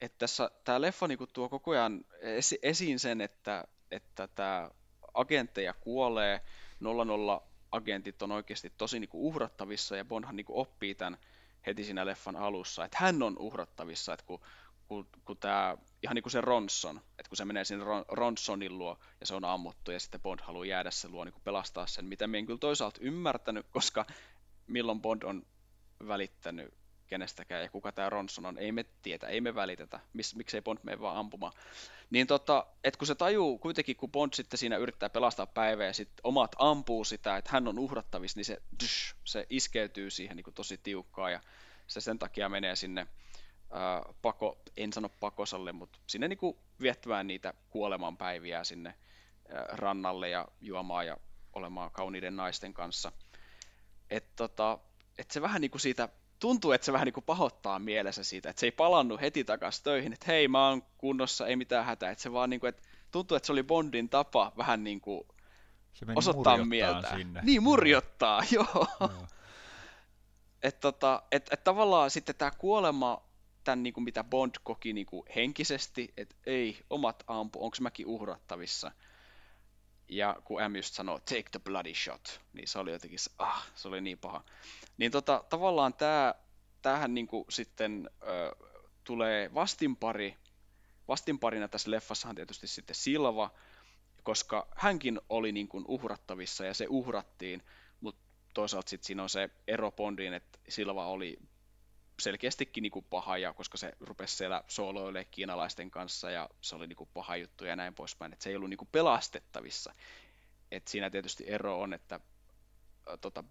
Että tässä tämä leffa niin kuin tuo koko ajan esi- esiin sen, että, että tämä agentteja kuolee, 00 agentit on oikeasti tosi niin kuin uhrattavissa ja Bondhan niin kuin oppii tämän heti siinä leffan alussa, että hän on uhrattavissa, että kun, kun, kun tämä, ihan niin kuin se Ronson, että kun se menee sinne Ron, Ronsonin luo ja se on ammuttu ja sitten Bond haluaa jäädä sen luo niin kuin pelastaa sen, mitä me en kyllä toisaalta ymmärtänyt, koska milloin Bond on välittänyt kenestäkään ja kuka tämä Ronson on, ei me tietä, ei me välitetä, Mis, miksei Bond mene vaan ampumaan. Niin tota, että kun se tajuu kuitenkin, kun Bond sitten siinä yrittää pelastaa päivää ja sitten omat ampuu sitä, että hän on uhrattavissa, niin se, dysh, se iskeytyy siihen niin kuin tosi tiukkaa ja se sen takia menee sinne ää, pako, en sano pakosalle, mutta sinne niin kuin viettämään niitä kuolemanpäiviä sinne ää, rannalle ja juomaan ja olemaan kauniiden naisten kanssa. Että tota, et se vähän niin kuin siitä tuntuu, että se vähän niin kuin pahoittaa mielessä siitä, että se ei palannut heti takaisin töihin, että hei mä oon kunnossa, ei mitään hätää, että se vaan niin kuin, että tuntuu, että se oli Bondin tapa vähän niin kuin Se meni osoittaa mieltä. sinne. Niin, murjottaa, (laughs) joo. Joo. Että tota, et, et tavallaan sitten tämä kuolema, tämän niin kuin mitä Bond koki niin kuin henkisesti, että ei, omat ampu, onko mäkin uhrattavissa. Ja kun M just sanoo, take the bloody shot, niin se oli jotenkin, ah, se oli niin paha. Niin tota, tavallaan tämä, tämähän niin kuin sitten ö, tulee vastinpari, vastinparina tässä leffassahan tietysti sitten Silva, koska hänkin oli niin kuin uhrattavissa ja se uhrattiin, mutta toisaalta sitten siinä on se ero Bondiin, että Silva oli selkeästikin niinku paha, ja koska se rupesi siellä sooloilemaan kiinalaisten kanssa, ja se oli niinku paha juttu ja näin poispäin, että se ei ollut niinku pelastettavissa. Et siinä tietysti ero on, että ä, tota,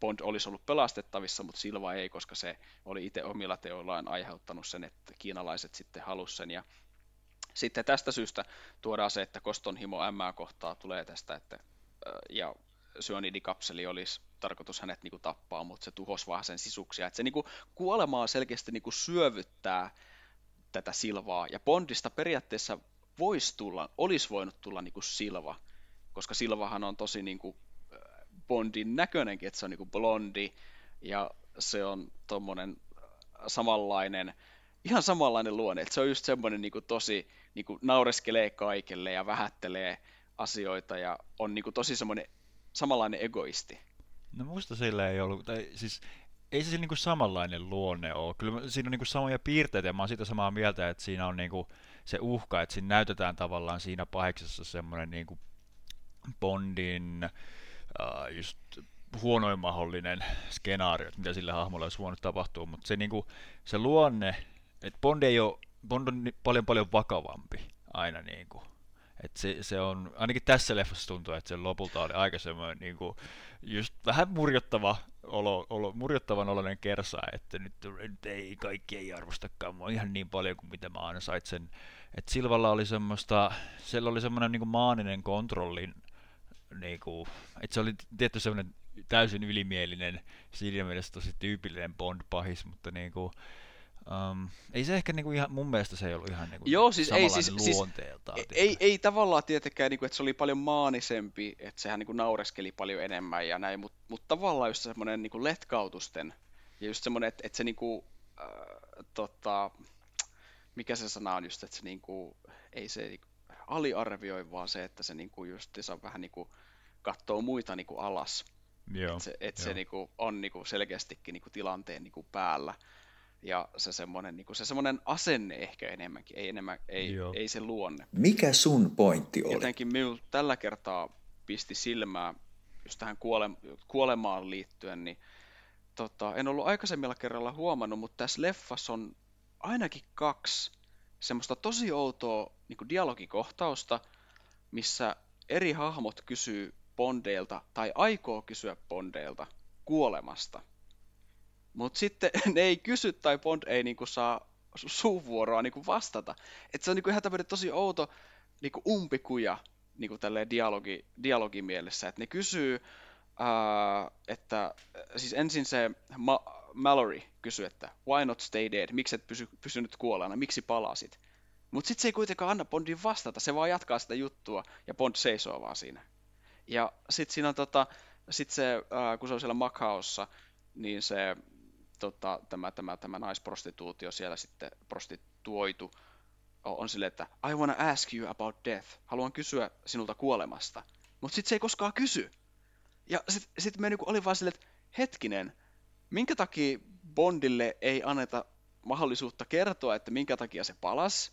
Bond olisi ollut pelastettavissa, mutta Silva ei, koska se oli itse omilla teoillaan aiheuttanut sen, että kiinalaiset sitten halusi sen, ja sitten tästä syystä tuodaan se, että kostonhimo M kohtaa tulee tästä, että ä, ja syanidikapseli olisi tarkoitus hänet niinku tappaa, mutta se tuhos vaan sen sisuksia. Että se niinku kuolemaa selkeästi niinku syövyttää tätä Silvaa, ja Bondista periaatteessa voisi tulla, olisi voinut tulla niinku Silva, koska Silvahan on tosi niinku äh, Bondin näköinenkin, että se on niinku blondi, ja se on tommonen äh, samanlainen, ihan samanlainen luonne, että se on just semmoinen niinku tosi, niinku naureskelee kaikelle ja vähättelee asioita ja on niinku tosi semmoinen samanlainen egoisti. No musta sillä ei ollut, tai siis ei se niinku samanlainen luonne ole. Kyllä siinä on niinku samoja piirteitä ja mä oon siitä samaa mieltä, että siinä on niinku se uhka, että siinä näytetään tavallaan siinä paheksessa semmoinen niin kuin Bondin uh, just huonoin mahdollinen skenaario, että mitä sille hahmolle olisi voinut tapahtua, mutta se, niin kuin, se luonne, että Bond ei ole, Bond on paljon paljon vakavampi aina niin kuin, et se, se on, ainakin tässä leffassa tuntuu, että se lopulta oli aika semmoinen niin kuin, just vähän murjottava olo, olo, murjottavan oloinen kersa, että nyt, nyt ei, kaikki ei arvostakaan mua ihan niin paljon kuin mitä mä aina sait sen. Että Silvalla oli semmoista, siellä oli semmoinen niin maaninen kontrollin, niin kuin, että se oli tietty semmoinen täysin ylimielinen, siinä mielessä tosi tyypillinen Bond-pahis, mutta niin kuin, Um, ei se ehkä niinku ihan, mun mielestä se ei ollut ihan niinku Joo, siis ei, siis, luonteeltaan. Siis, ei, ei tavallaan tietenkään, niinku, että se oli paljon maanisempi, että sehän niinku naureskeli paljon enemmän ja näin, mutta mut tavallaan just semmoinen niinku letkautusten ja just semmoinen, että, että se niinku, äh, tota, mikä se sana on just, että se niinku, ei se niinku, aliarvioi, vaan se, että se niinku just se vähän niinku katsoo muita niinku alas. Joo, että se, et se niinku on niinku selkeästikin niinku tilanteen niinku päällä ja se semmoinen, niin se semmoinen asenne ehkä enemmänkin, ei, enemmän, ei, ei se luonne. Mikä sun pointti oli? Jotenkin minulla tällä kertaa pisti silmää, just tähän kuole, kuolemaan liittyen, niin tota, en ollut aikaisemmilla kerralla huomannut, mutta tässä leffassa on ainakin kaksi semmoista tosi outoa niin dialogikohtausta, missä eri hahmot kysyy Bondeilta tai aikoo kysyä Bondeilta kuolemasta – mutta sitten (laughs) ne ei kysy tai Bond ei niinku saa suuvuoroa niinku vastata. Et se on niinku ihan tämmöinen tosi outo niinku umpikuja niinku dialogi, dialogimielessä. Että ne kysyy, ää, että siis ensin se Ma- Mallory kysyy, että why not stay dead, miksi et pysy, pysynyt kuolleena, miksi palasit. Mutta sitten se ei kuitenkaan anna Bondin vastata, se vaan jatkaa sitä juttua ja Bond seisoo vaan siinä. Ja sitten siinä on tota, sit se, ää, kun se on siellä Macaossa, niin se tota, tämä, tämä, tämä naisprostituutio siellä sitten prostituoitu on silleen, että I wanna ask you about death. Haluan kysyä sinulta kuolemasta. Mutta sitten se ei koskaan kysy. Ja sitten sit me niinku oli vaan silleen, että hetkinen, minkä takia Bondille ei anneta mahdollisuutta kertoa, että minkä takia se palas,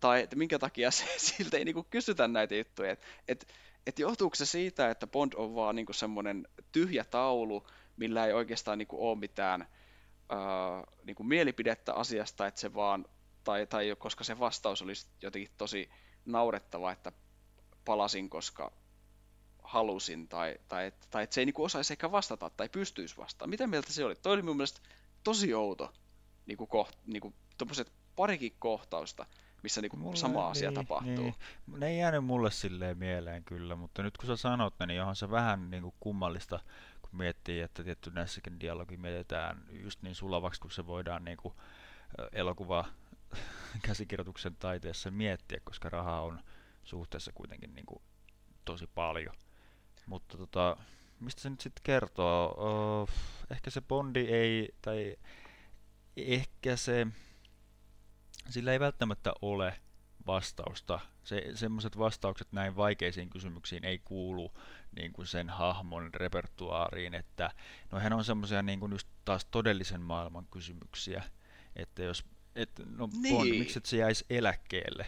tai että minkä takia se, (laughs) siltä ei niinku kysytä näitä juttuja. Että et, et johtuuko se siitä, että Bond on vaan niinku semmoinen tyhjä taulu, millä ei oikeastaan niin kuin, ole mitään ää, niin kuin mielipidettä asiasta, että se vaan, tai, tai koska se vastaus olisi jotenkin tosi naurettava, että palasin, koska halusin, tai, tai, tai että se ei niin kuin osaisi ehkä vastata tai pystyisi vastaamaan. Mitä mieltä se oli? Toi oli mun mielestä tosi outo, niin kuin koht, niin kuin parikin kohtausta, missä niinku mulle, sama asia niin, tapahtuu. Niin. Ne ei jäänyt mulle silleen mieleen kyllä, mutta nyt kun sä sanot ne, niin onhan se vähän niin kuin kummallista kun miettii, että tietty näissäkin dialogi mietitään just niin sulavaksi, kun se voidaan niin kuin elokuva (laughs) käsikirjoituksen taiteessa miettiä, koska rahaa on suhteessa kuitenkin niin kuin tosi paljon. Mutta tota, mistä se nyt sitten kertoo? Oh, ehkä se Bondi ei, tai ehkä se, sillä ei välttämättä ole vastausta. Se, semmoiset vastaukset näin vaikeisiin kysymyksiin ei kuulu niin kuin sen hahmon repertuaariin, että no hän on semmoisia niin kuin just taas todellisen maailman kysymyksiä, että jos, et, no niin. Bond, miksi et se jäisi eläkkeelle?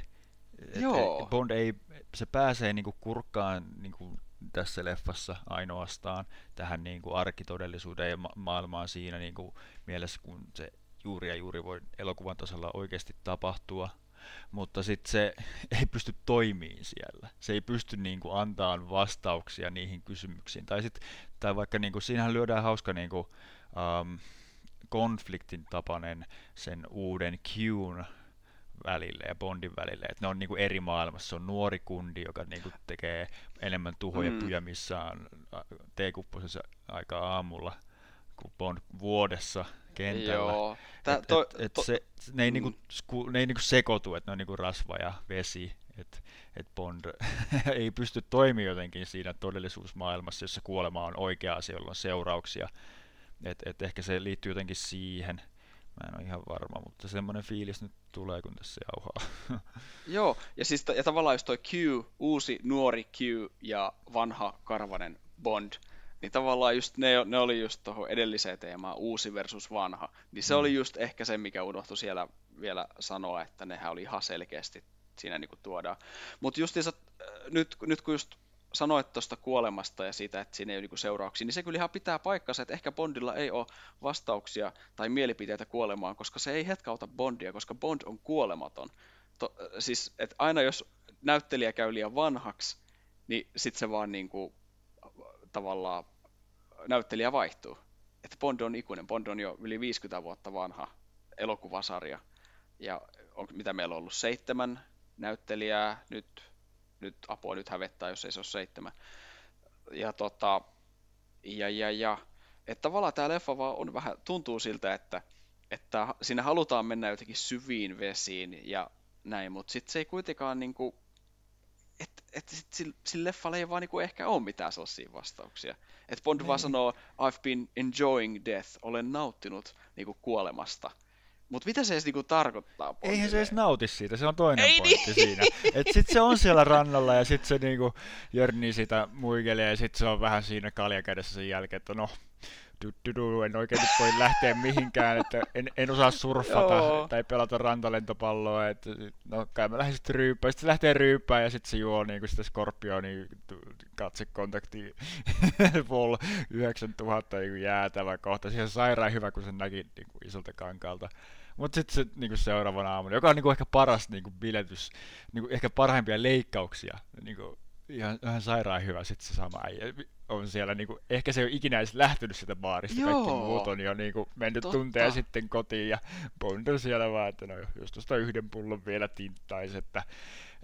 Et, Joo. Bond ei, se pääsee niin kuin kurkkaan niin kuin tässä leffassa ainoastaan tähän niin kuin arkitodellisuuteen ja ma- maailmaan siinä niin kuin mielessä, kun se juuri ja juuri voi elokuvan tasolla oikeasti tapahtua, mutta sitten se (laughs) ei pysty toimiin siellä. Se ei pysty niin kuin, antaa vastauksia niihin kysymyksiin. Tai, sit, tai vaikka niin kuin, siinähän lyödään hauska niin kuin, um, konfliktin tapainen sen uuden Qn välille ja Bondin välille, että ne on niinku eri maailmassa. Se on nuori kundi, joka niinku tekee enemmän tuhoja mm. pyjämissään teekupposessa aika aamulla kuin Bond vuodessa kentällä. Joo. Tää, et, toi, et, et to, se, ne ei, mm. niinku, sku, ne ei niinku sekoitu, että ne on niinku rasva ja vesi. että et Bond (laughs) ei pysty toimimaan jotenkin siinä todellisuusmaailmassa, jossa kuolema on oikea asia, jolla on seurauksia. Et, et ehkä se liittyy jotenkin siihen. Mä en ole ihan varma, mutta semmoinen fiilis nyt tulee, kun tässä jauhaa. (laughs) Joo, ja, siis, ja tavallaan jos toi Q, uusi nuori Q ja vanha karvanen Bond, niin tavallaan just ne, ne oli just tuohon edelliseen teemaan, uusi versus vanha, niin se mm. oli just ehkä se, mikä unohtui siellä vielä sanoa, että nehän oli ihan selkeästi siinä niin kuin tuodaan. Mutta justiinsa nyt, nyt kun just sanoit tuosta kuolemasta ja siitä, että siinä ei ole niinku seurauksia, niin se kyllä ihan pitää paikkansa, että ehkä Bondilla ei ole vastauksia tai mielipiteitä kuolemaan, koska se ei hetkauta Bondia, koska Bond on kuolematon. To, siis, että aina jos näyttelijä käy liian vanhaksi, niin sitten se vaan niinku, tavallaan näyttelijä vaihtuu. Että Bond on ikuinen. Bond on jo yli 50 vuotta vanha elokuvasarja. Ja on, mitä meillä on ollut? Seitsemän näyttelijää nyt nyt apua nyt hävettää, jos ei se ole seitsemän. Ja tota, ja, ja, ja, että tavallaan tämä leffa vaan on vähän, tuntuu siltä, että, että siinä halutaan mennä jotenkin syviin vesiin ja näin, mutta sitten se ei kuitenkaan niinku, että et sillä, sillä leffalla ei vaan niinku ehkä ole mitään sellaisia vastauksia. Että Bond vaan niin. sanoo, I've been enjoying death, olen nauttinut niinku kuolemasta. Mutta mitä se edes niinku tarkoittaa? Bondille? Eihän se edes nauti siitä, se on toinen Ei pointti niin. siinä. Et sit se on siellä rannalla ja sit se niinku jörnii sitä muikelee ja sit se on vähän siinä kaljakädessä sen jälkeen, että no, en oikein nyt voi lähteä mihinkään, että en, en osaa surfata Joo. tai pelata rantalentopalloa, että no kai mä lähdin sitten ryyppään. Sitten lähtee ryyppään ja sitten se juo niinku sitä Scorpionin katsekontakti (laughs) Vol 9000 niinku jäätävä kohta. On sairaan hyvä, kun se näki niinku isolta kankaalta. Mutta sitten se niinku seuraavana aamuna, joka on niinku ehkä paras niinku biletys, niinku ehkä parhaimpia leikkauksia, niinku ihan, ihan sairaan hyvä sitten se sama äijä on siellä, niinku, ehkä se ei ole ikinä edes lähtenyt sitä baarista, Joo. kaikki muut on jo niinku, mennyt Totta. tunteja sitten kotiin ja Bond on siellä vaan, että no jos tuosta yhden pullon vielä tinttaisi, että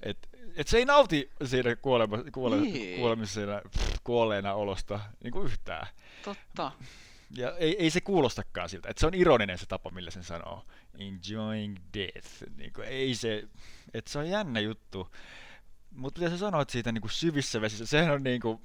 et, et se ei nauti siinä kuolema, kuole, Niin. kuolemisena, pff, kuolleena olosta niinku yhtään. Totta. Ja ei, ei se kuulostakaan siltä, että se on ironinen se tapa, millä sen sanoo. Enjoying death. Niin kuin, ei se, että se on jännä juttu. Mutta mitä sä sanoit siitä niin kuin syvissä vesissä, sehän on niin kuin,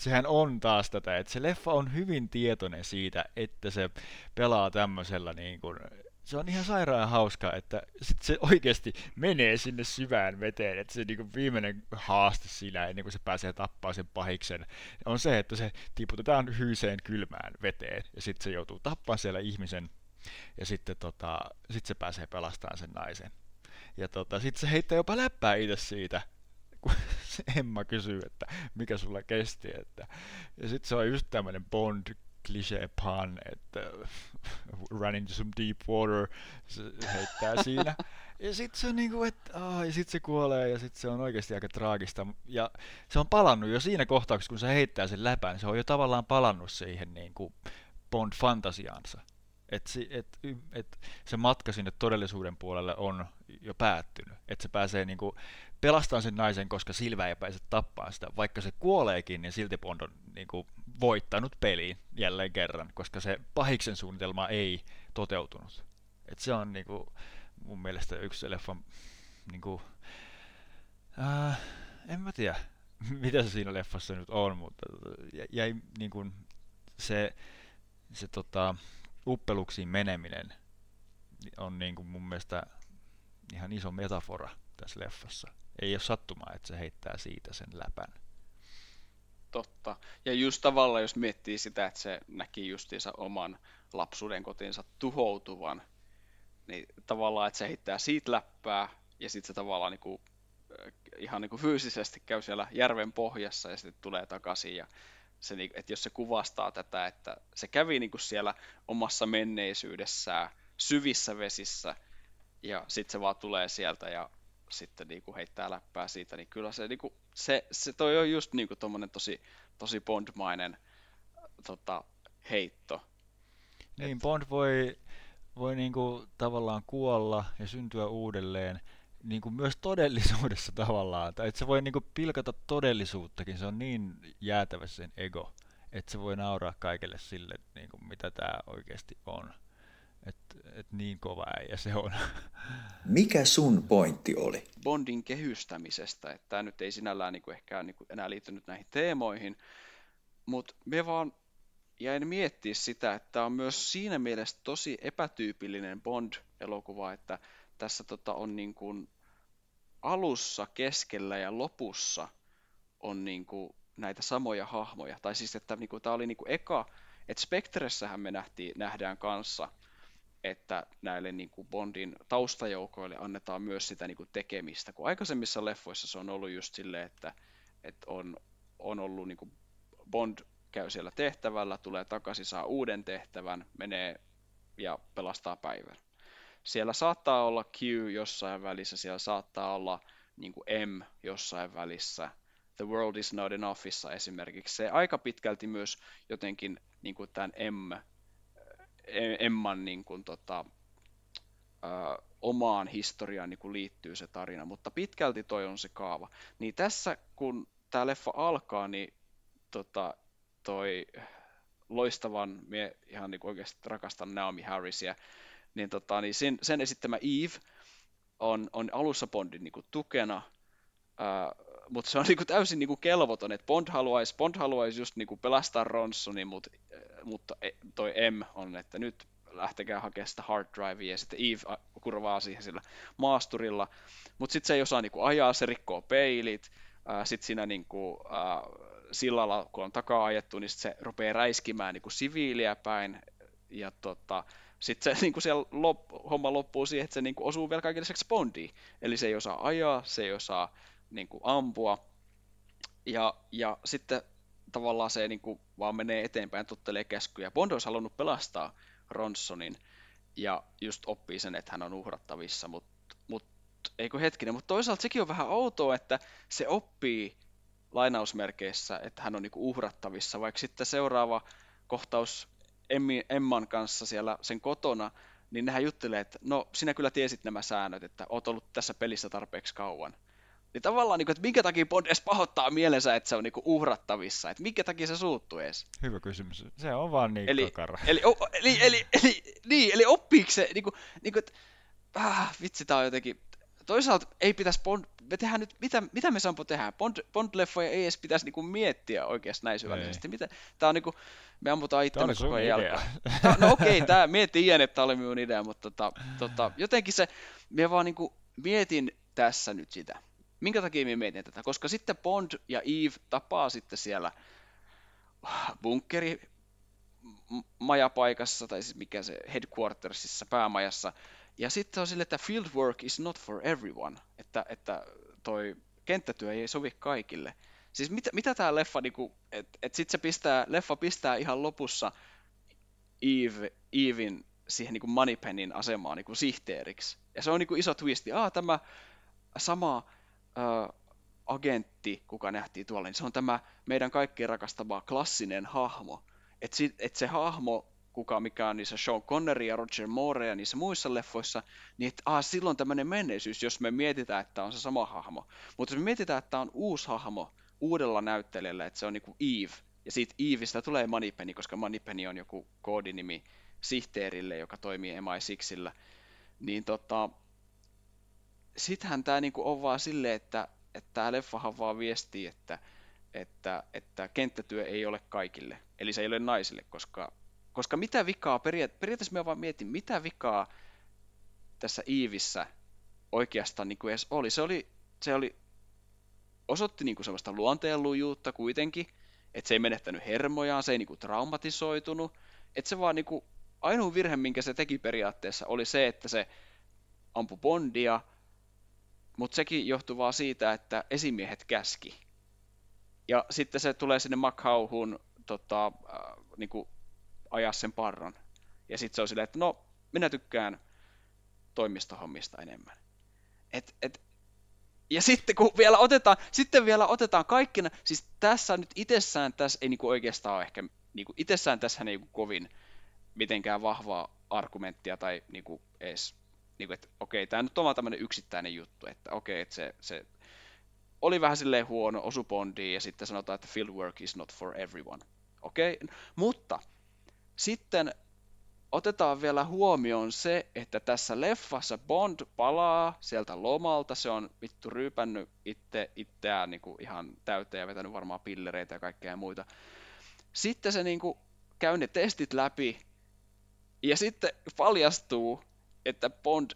sehän on taas tätä, että se leffa on hyvin tietoinen siitä, että se pelaa tämmöisellä niin kuin, se on ihan sairaan hauska, että sit se oikeasti menee sinne syvään veteen, että se niin kuin viimeinen haaste siinä ennen kuin se pääsee tappaa sen pahiksen on se, että se tiputetaan hyyseen kylmään veteen ja sitten se joutuu tappamaan siellä ihmisen ja sitten tota, sit se pääsee pelastamaan sen naisen. Ja tota, sitten se heittää jopa läppää itse siitä, (laughs) Emma kysyy, että mikä sulla kesti. Että... Ja sitten se on just tämmöinen Bond cliché pun, että (laughs) run into some deep water, se heittää siinä. (laughs) Ja sitten se on niinku, että oh, ja sit se kuolee ja sitten se on oikeasti aika traagista. Ja se on palannut jo siinä kohtauksessa, kun se heittää sen läpän, niin se on jo tavallaan palannut siihen niinku Bond-fantasiaansa. Et, y- et se matka sinne todellisuuden puolelle on jo päättynyt. Että se pääsee niinku pelastamaan sen naisen, koska Silvä ei pääse tappaa sitä. Vaikka se kuoleekin, niin silti Bond on niinku voittanut peliin jälleen kerran, koska se pahiksen suunnitelma ei toteutunut. Et se on niinku, mun mielestä yksi leffan niinku, äh, en mä tiedä, (laughs) mitä se siinä leffassa nyt on, mutta jä- jäi niinku se, se tota, uppeluksiin meneminen on niin kuin mun mielestä ihan iso metafora tässä leffassa. Ei ole sattumaa, että se heittää siitä sen läpän. Totta. Ja just tavallaan, jos miettii sitä, että se näki justiinsa oman lapsuuden kotinsa tuhoutuvan, niin tavallaan, että se heittää siitä läppää, ja sitten se tavallaan niinku, äh, ihan niinku fyysisesti käy siellä järven pohjassa, ja sitten tulee takaisin, ja se, niinku- että jos se kuvastaa tätä, että se kävi niinku siellä omassa menneisyydessään, syvissä vesissä, ja sitten se vaan tulee sieltä, ja sitten niinku heittää läppää siitä, niin kyllä se, niinku, se, se toi on just niinku tommonen tosi, tosi bondmainen tota, heitto. Niin, Bond voi, voi niinku tavallaan kuolla ja syntyä uudelleen niinku myös todellisuudessa tavallaan. Tai että se voi niinku pilkata todellisuuttakin, se on niin jäätävä sen ego, että se voi nauraa kaikelle sille, niinku, mitä tämä oikeasti on. Että et niin kova äijä se on. (laughs) Mikä sun pointti oli? Bondin kehystämisestä, että tämä nyt ei sinällään niinku ehkä niinku enää liittynyt näihin teemoihin, mutta me vaan jäin miettiä sitä, että tämä on myös siinä mielessä tosi epätyypillinen Bond-elokuva, että tässä tota on niin kuin alussa, keskellä ja lopussa on niin kuin näitä samoja hahmoja. Tai siis, että niinku, tämä oli niinku eka, että Spectressähän me nähtiin, nähdään kanssa, että näille niinku Bondin taustajoukoille annetaan myös sitä niinku tekemistä, kun aikaisemmissa leffoissa se on ollut just silleen, että, että on, on ollut niinku Bond käy siellä tehtävällä, tulee takaisin, saa uuden tehtävän, menee ja pelastaa päivän. Siellä saattaa olla Q jossain välissä, siellä saattaa olla niin kuin M jossain välissä, The World is Not Enoughissa esimerkiksi. Se aika pitkälti myös jotenkin niin kuin tämän M, Emman niin kuin, tota, ö, omaan historiaan niin kuin liittyy se tarina, mutta pitkälti toi on se kaava. Niin tässä, kun tämä leffa alkaa, niin tota, toi loistavan, mie ihan niin oikeasti rakastan Naomi Harrisia, niin, tota, niin sen, sen esittämä Eve on, on alussa Bondin niin kuin, tukena, ää, mutta se on niin kuin, täysin niin kuin, kelvoton, että Bond haluaisi, Bond haluaisi just niin kuin, pelastaa Ronsonin, mutta, mutta e, toi M on, että nyt lähtekää hakemaan sitä hard drivea, ja sitten Eve kurvaa siihen sillä maasturilla, mutta sitten se ei osaa niin kuin, ajaa, se rikkoo peilit, sitten siinä niin kuin, ää, sillalla, kun on takaa ajettu, niin sit se rupeaa räiskimään niin kuin siviiliä päin, ja tota, sitten se (laughs) niin kuin siellä lop, homma loppuu siihen, että se niin kuin osuu vielä kaikille Bondiin. Eli se ei osaa ajaa, se ei osaa niin kuin ampua, ja, ja sitten tavallaan se niin kuin vaan menee eteenpäin, tottelee käskyjä. Bond olisi halunnut pelastaa Ronsonin, ja just oppii sen, että hän on uhrattavissa, mutta mut, eikö hetkinen, mutta toisaalta sekin on vähän outoa, että se oppii lainausmerkeissä, että hän on niinku uhrattavissa, vaikka sitten seuraava kohtaus Emmi, Emman kanssa siellä sen kotona, niin nehän juttelee, että no sinä kyllä tiesit nämä säännöt, että oot ollut tässä pelissä tarpeeksi kauan. Niin tavallaan, niin että minkä takia Bond edes pahoittaa mielensä, että se on niin uhrattavissa, että minkä takia se suuttuu edes? Hyvä kysymys. Se on vaan niin eli, kakara. Eli, o, eli, eli, eli, niin, eli oppiiko se, niin kuin, niin kuin, että, ah, vitsi, tää on jotenkin, toisaalta ei pitäisi Bond, me tehdään nyt, mitä, mitä me Sampo tehdään? Bond, Bond-leffoja ei edes pitäisi niinku miettiä oikeasti näin syvällisesti. Mitä, tää on niinku, me ammutaan itsemme koko ajan jalkaan. (laughs) No okei, okay, tää, me tiedän, että tämä oli minun idea, mutta tota, tota, jotenkin se, me vaan niinku mietin tässä nyt sitä. Minkä takia me mietin tätä? Koska sitten Bond ja Eve tapaa sitten siellä bunkkeri majapaikassa, tai siis mikä se headquartersissa, päämajassa, ja sitten on sille, että field work is not for everyone, että, että toi kenttätyö ei sovi kaikille. Siis mitä, mitä tämä leffa, niinku, että et sitten se pistää, leffa pistää ihan lopussa Eve, Evein siihen niinku Moneypennin asemaan niinku sihteeriksi. Ja se on niinku iso twisti. Ah, tämä sama äh, agentti, kuka nähtiin tuolla, niin se on tämä meidän kaikkien rakastama klassinen hahmo. Että et se hahmo kuka mikä on niissä Sean Connery ja Roger Moore ja niissä muissa leffoissa, niin että ah, silloin tämmöinen menneisyys, jos me mietitään, että on se sama hahmo. Mutta jos me mietitään, että on uusi hahmo uudella näyttelijällä, että se on niinku Eve, ja siitä Eveistä tulee Moneypenny, koska Moneypenny on joku koodinimi sihteerille, joka toimii MI6, niin tota, sittenhän tämä niinku on vaan silleen, että tämä leffahan vaan viestii, että, että, että kenttätyö ei ole kaikille, eli se ei ole naisille, koska koska mitä vikaa, periaat- periaatteessa me vaan mietin, mitä vikaa tässä Iivissä oikeastaan niin kuin edes oli. Se oli, se oli osoitti niin kuin sellaista luonteenlujuutta kuitenkin, että se ei menettänyt hermojaan, se ei niin kuin traumatisoitunut, että se vaan niin kuin, ainoa virhe, minkä se teki periaatteessa, oli se, että se ampui Bondia, mutta sekin johtuu vaan siitä, että esimiehet käski. Ja sitten se tulee sinne Makhauhun tota, äh, niin kuin ajaa sen parran. Ja sitten se on silleen, että no, minä tykkään toimistohommista enemmän. Et, et, ja sitten kun vielä otetaan, sitten vielä otetaan kaikkina, siis tässä nyt itsessään tässä ei niinku oikeastaan ole ehkä, niinku itsessään tässä ei niinku kovin mitenkään vahvaa argumenttia tai niinku edes, niinku, että okei, tämä nyt on vaan tämmöinen yksittäinen juttu, että okei, että se, se oli vähän silleen huono, osu Bondiin ja sitten sanotaan, että field work is not for everyone. Okei, mutta sitten otetaan vielä huomioon se, että tässä leffassa Bond palaa sieltä lomalta, se on vittu ryypännyt itse, itseään niin kuin ihan täyteen ja vetänyt varmaan pillereitä ja kaikkea muita. Sitten se niin kuin käy ne testit läpi ja sitten paljastuu, että Bond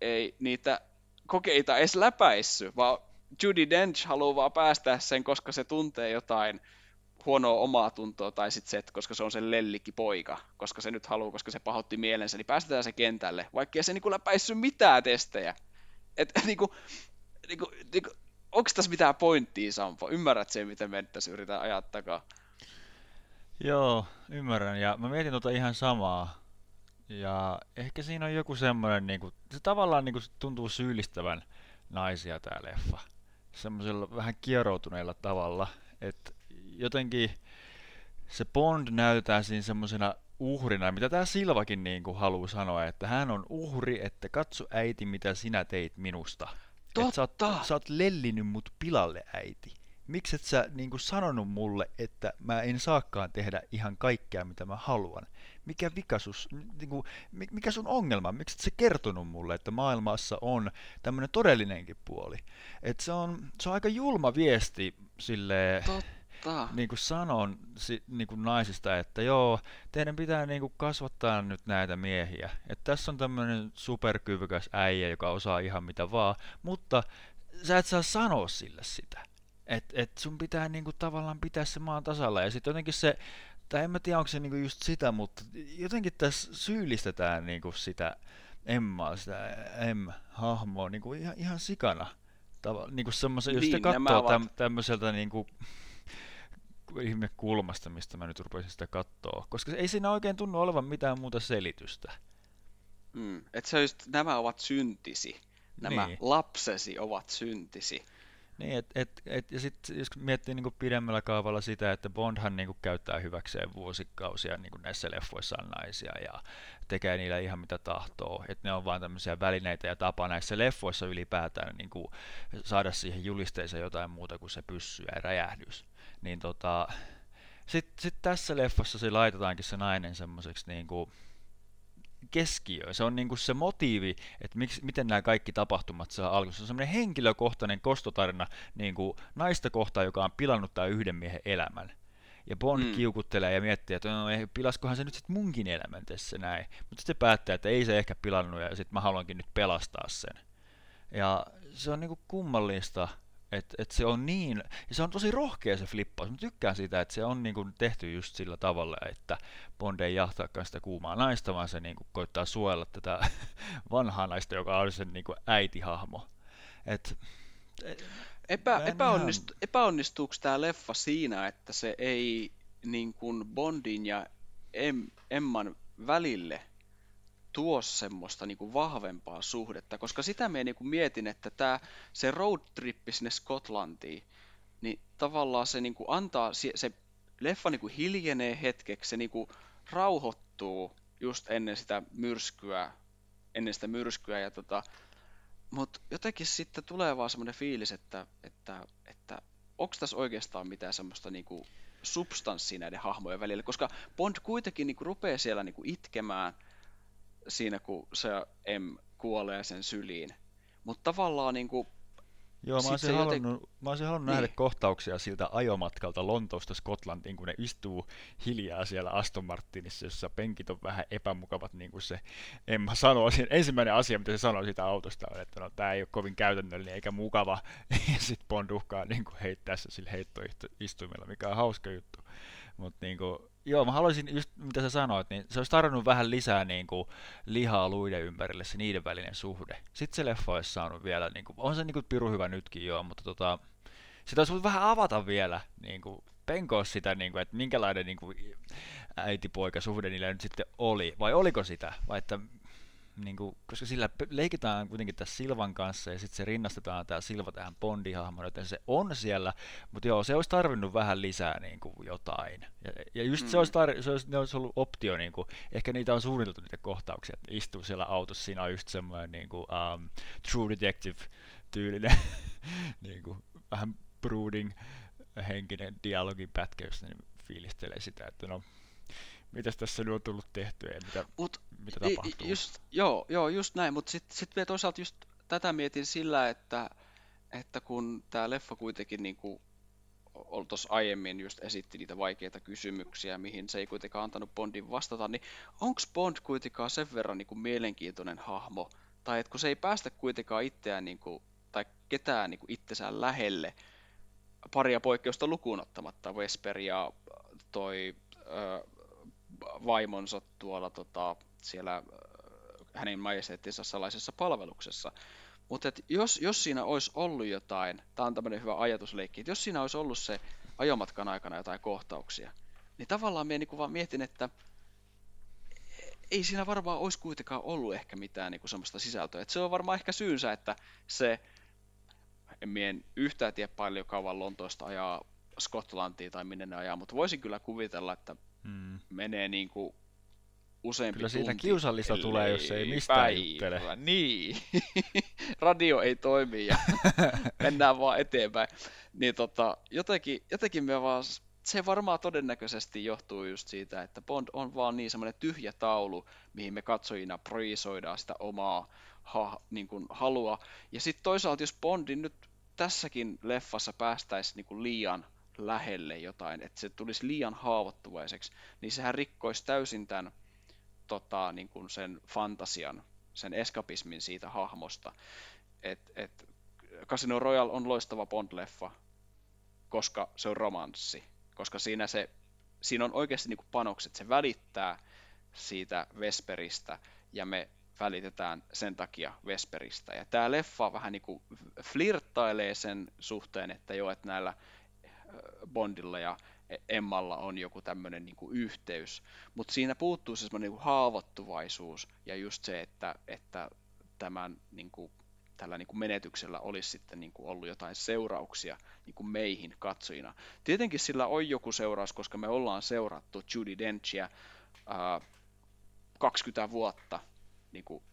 ei niitä kokeita edes läpäissy, vaan Judy Dench haluaa vaan päästää sen, koska se tuntee jotain huonoa omaa tuntoa, tai sitten se, että koska se on sen lellikki poika, koska se nyt haluaa, koska se pahoitti mielensä, niin päästetään se kentälle, vaikka se niinku läpäissyt mitään testejä. Et, (laughs) niinku, niinku, niinku, onko tässä mitään pointtia, Sampo? Ymmärrät sen, miten me tässä yritetään ajaa? Joo, ymmärrän. Ja mä mietin tota ihan samaa. Ja ehkä siinä on joku semmoinen, niinku, se tavallaan niinku tuntuu syyllistävän naisia tää leffa. Semmoisella vähän kieroutuneella tavalla. Että jotenkin se Bond näyttää siinä semmoisena uhrina, mitä tämä Silvakin niin kuin haluaa sanoa, että hän on uhri, että katso äiti, mitä sinä teit minusta. Totta! Et sä, oot, sä oot lellinyt mut pilalle, äiti. Miksi et sä niin kuin sanonut mulle, että mä en saakaan tehdä ihan kaikkea, mitä mä haluan? Mikä vika sus, niin kuin, mikä sun ongelma? Miksi et sä kertonut mulle, että maailmassa on tämmöinen todellinenkin puoli? Et se, on, se on aika julma viesti sille Totta. niin kuin sanon si, niin kuin naisista, että joo, teidän pitää niin kuin kasvattaa nyt näitä miehiä. Että tässä on tämmöinen superkyvykäs äijä, joka osaa ihan mitä vaan, mutta sä et saa sanoa sille sitä. Että et sun pitää niin kuin tavallaan pitää se maan tasalla. Ja sitten jotenkin se, tai en mä tiedä onko se niin kuin just sitä, mutta jotenkin tässä syyllistetään niin kuin sitä Emmaa, sitä M-hahmoa niin kuin ihan, ihan sikana. Tava, niin kuin semmoisen, jos Niin, te katsoo ovat- täm, tämmöiseltä niin kuin (laughs) ihme kulmasta, mistä mä nyt rupesin sitä katsoa. Koska ei siinä oikein tunnu olevan mitään muuta selitystä. Mm. Et se just, nämä ovat syntisi. Nämä Niin. lapsesi ovat syntisi. Niin, et, et, et, ja sitten jos miettii niinku pidemmällä kaavalla sitä, että Bondhan niinku käyttää hyväkseen vuosikausia niinku näissä leffoissaan naisia ja tekee niillä ihan mitä tahtoo. Että ne on vain tämmöisiä välineitä ja tapa näissä leffoissa ylipäätään niinku saada siihen julisteeseen jotain muuta kuin se pyssy ja räjähdys. Niin tota, sitten sit tässä leffassa se laitetaankin se nainen semmoiseksi niinku keskiöön. Se on niinku se motiivi, että miksi, miten nämä kaikki tapahtumat saa alkunsa. Se on semmoinen henkilökohtainen kostotarina niinku naista kohtaan, joka on pilannut tämän yhden miehen elämän. Ja Bond Mm. kiukuttelee ja miettii, että no, pilaskohan se nyt sitten munkin elämän tässä näin. Mutta sitten se päättää, että ei se ehkä pilannut ja sitten mä haluankin nyt pelastaa sen. Ja se on niinku kummallista, että et se on niin, ja se on tosi rohkea se flippaus. Mä tykkään siitä, että se on niinku tehty just sillä tavalla, että Bond ei jahtaakaan sitä kuumaa naista, vaan se niinku koittaa suojella tätä (laughs) vanhaa naista, joka on sen niinku äitihahmo. Et, Epä, Mä en epäonnist, epäonnistuuko tämä leffa siinä, että se ei niin kuin Bondin ja em, Emman välille tuo semmoista niin kuin vahvempaa suhdetta, koska sitä me niin kuin mietin, että tää, se roadtrippi sinne Skotlantiin, niin tavallaan se niin kuin antaa, se, se leffa niin kuin hiljenee hetkeksi, se niin kuin rauhoittuu just ennen sitä myrskyä, ennen sitä myrskyä ja tota, mutta jotenkin sitten tulee vaan semmoinen fiilis, että, että, että onko tässä oikeastaan mitään semmoista niinku substanssia näiden hahmojen välillä, koska Bond kuitenkin niinku rupeaa siellä niinku itkemään siinä, kun se M kuolee sen syliin. Mutta tavallaan niinku, Joo, mä olisin se joten- halunnut, mä olisin halunnut Niin. nähdä kohtauksia siltä ajomatkalta Lontoosta Skotlantiin, kun ne istuu hiljaa siellä Aston Martinissa, jossa penkit on vähän epämukavat, niin kuin se Emma sanoo. Siinä ensimmäinen asia, mitä se sanoo siitä autosta, on, että no, tämä ei ole kovin käytännöllinen eikä mukava. (laughs) Ja sitten Bond uhkaa niin kuin heittää se sillä heittoistuimella, mikä on hauska juttu. Mutta niin kuin, joo, mä haluaisin just mitä sä sanoit, niin se olisi tarvinnut vähän lisää niin kuin, lihaa luiden ympärille, se niiden välinen suhde. Sitten se leffa olisi saanut vielä, niin kuin, on se niin kuin, piru hyvä nytkin joo, mutta tota, sitä olisi voinut vähän avata vielä, niin kuin, penkoa sitä, niin kuin, että minkälainen niin kuin, äiti-poika-suhde niillä nyt sitten oli, vai oliko sitä, vai että niin kuin, koska sillä leikitään kuitenkin tässä Silvan kanssa ja sitten se rinnastetaan tämä Silva tähän Bondi-hahmoon, joten se on siellä, mutta joo, se olisi tarvinnut vähän lisää niin kuin jotain. Ja, ja just mm. se, olisi tar- se, olisi, ne olisi ollut optio, niin kuin, ehkä niitä on suunniteltu niitä kohtauksia, että istuu siellä autossa, siinä on just semmoinen niin kuin, um, True Detective-tyylinen, (laughs) niin kuin, vähän brooding henkinen dialogin pätkä, jossa ne fiilistelee sitä, että no, mitäs tässä nyt on tullut tehtyä ja mitä, mut mitä tapahtuu. Just, joo, joo, just näin, mutta sitten sit vielä toisaalta just tätä mietin sillä, että, että kun tämä leffa kuitenkin niin kuin tuossa aiemmin just esitti niitä vaikeita kysymyksiä, mihin se ei kuitenkaan antanut Bondin vastata, niin onko Bond kuitenkaan sen verran niin kuin mielenkiintoinen hahmo, tai että kun se ei päästä kuitenkaan itseään niin kuin tai ketään niin kuin itsensä lähelle, paria poikkeusta lukuun ottamatta, Vesper ja toi ö, vaimonsa tuolla tota, siellä hänen majesteettinsa salaisessa palveluksessa. Mutta jos, jos siinä olisi ollut jotain, tämä on tämmöinen hyvä ajatusleikki, että jos siinä olisi ollut se ajomatkan aikana jotain kohtauksia, niin tavallaan minä niin vaan mietin, että ei siinä varmaan olisi kuitenkaan ollut ehkä mitään niin kuin semmoista sisältöä. Et se on varmaan ehkä syynsä, että se, en mien yhtään tiedä paljon kauan Lontoosta ajaa Skotlantiin tai minne ne ajaa, mutta voisin kyllä kuvitella, että hmm. menee niin kuin useampi Kyllä siitä tunti, kiusallista tulee, jos ei mistään päivä. juttele. Niin. (laughs) Radio ei toimi ja (laughs) mennään vaan eteenpäin. Niin tota, jotenkin, jotenkin me vaan, se varmaan todennäköisesti johtuu just siitä, että Bond on vaan niin semmoinen tyhjä taulu, mihin me katsojina projisoidaan sitä omaa ha, niin kuin halua. Ja sitten toisaalta, jos Bondin nyt tässäkin leffassa päästäisiin niin liian lähelle jotain, että se tulisi liian haavoittuvaiseksi, niin sehän rikkoisi täysin tämän tota, niin kuin sen fantasian, sen eskapismin siitä hahmosta. Et, et Casino Royale on loistava Bond-leffa, koska se on romanssi, koska siinä, se, siinä on oikeasti niin kuin panokset, se välittää siitä Vesperistä ja me välitetään sen takia Vesperistä. Ja tämä leffa vähän niin kuin flirttailee sen suhteen, että joo, että näillä Bondilla ja Emmalla on joku tämmöinen niin yhteys, mutta siinä puuttuu se semmoinen niin haavoittuvaisuus ja just se, että, että tämän niin kuin, tällä niin kuin menetyksellä olisi sitten niin kuin ollut jotain seurauksia niin kuin meihin katsojina. Tietenkin sillä on joku seuraus, koska me ollaan seurattu Judy Denchia ää, 20 vuotta niin kuin,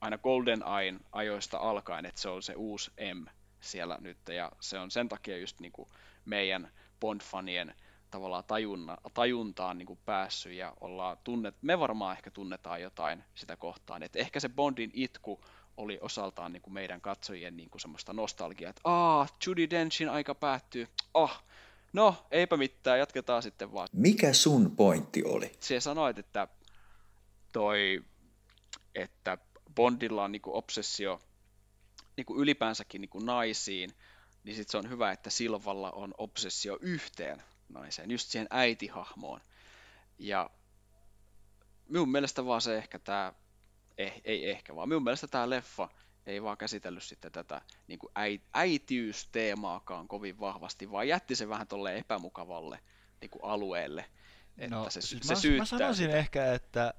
aina Golden Ain ajoista alkaen, että se on se uusi M siellä nyt, ja se on sen takia just niin kuin meidän Bond-fanien tavallaan tajunna, tajuntaan niin kuin päässyt ja ollaan tunnet, me varmaan ehkä tunnetaan jotain sitä kohtaan. Et ehkä se Bondin itku oli osaltaan niin kuin meidän katsojien niin kuin semmoista nostalgiaa, että aah, Judy Denchin aika päättyy, oh, no eipä mitään, jatketaan sitten vaan. Mikä sun pointti oli? Se sanoit, että toi, että Bondilla on niin kuin obsessio niin kuin ylipäänsäkin niin kuin naisiin, niin sitten se on hyvä, että Silvalla on obsessio yhteen naiseen, just siihen äitihahmoon. Ja minun mielestä vaan se ehkä tämä, eh, ei ehkä vaan, minun mielestä tämä leffa ei vaan käsitellyt sitten tätä niin kuin äi, äitiysteemaakaan kovin vahvasti, vaan jätti se vähän tolleen epämukavalle niin kuin alueelle. Että no, se, siis se mä, syyttää mä sanoisin sitä. ehkä, että,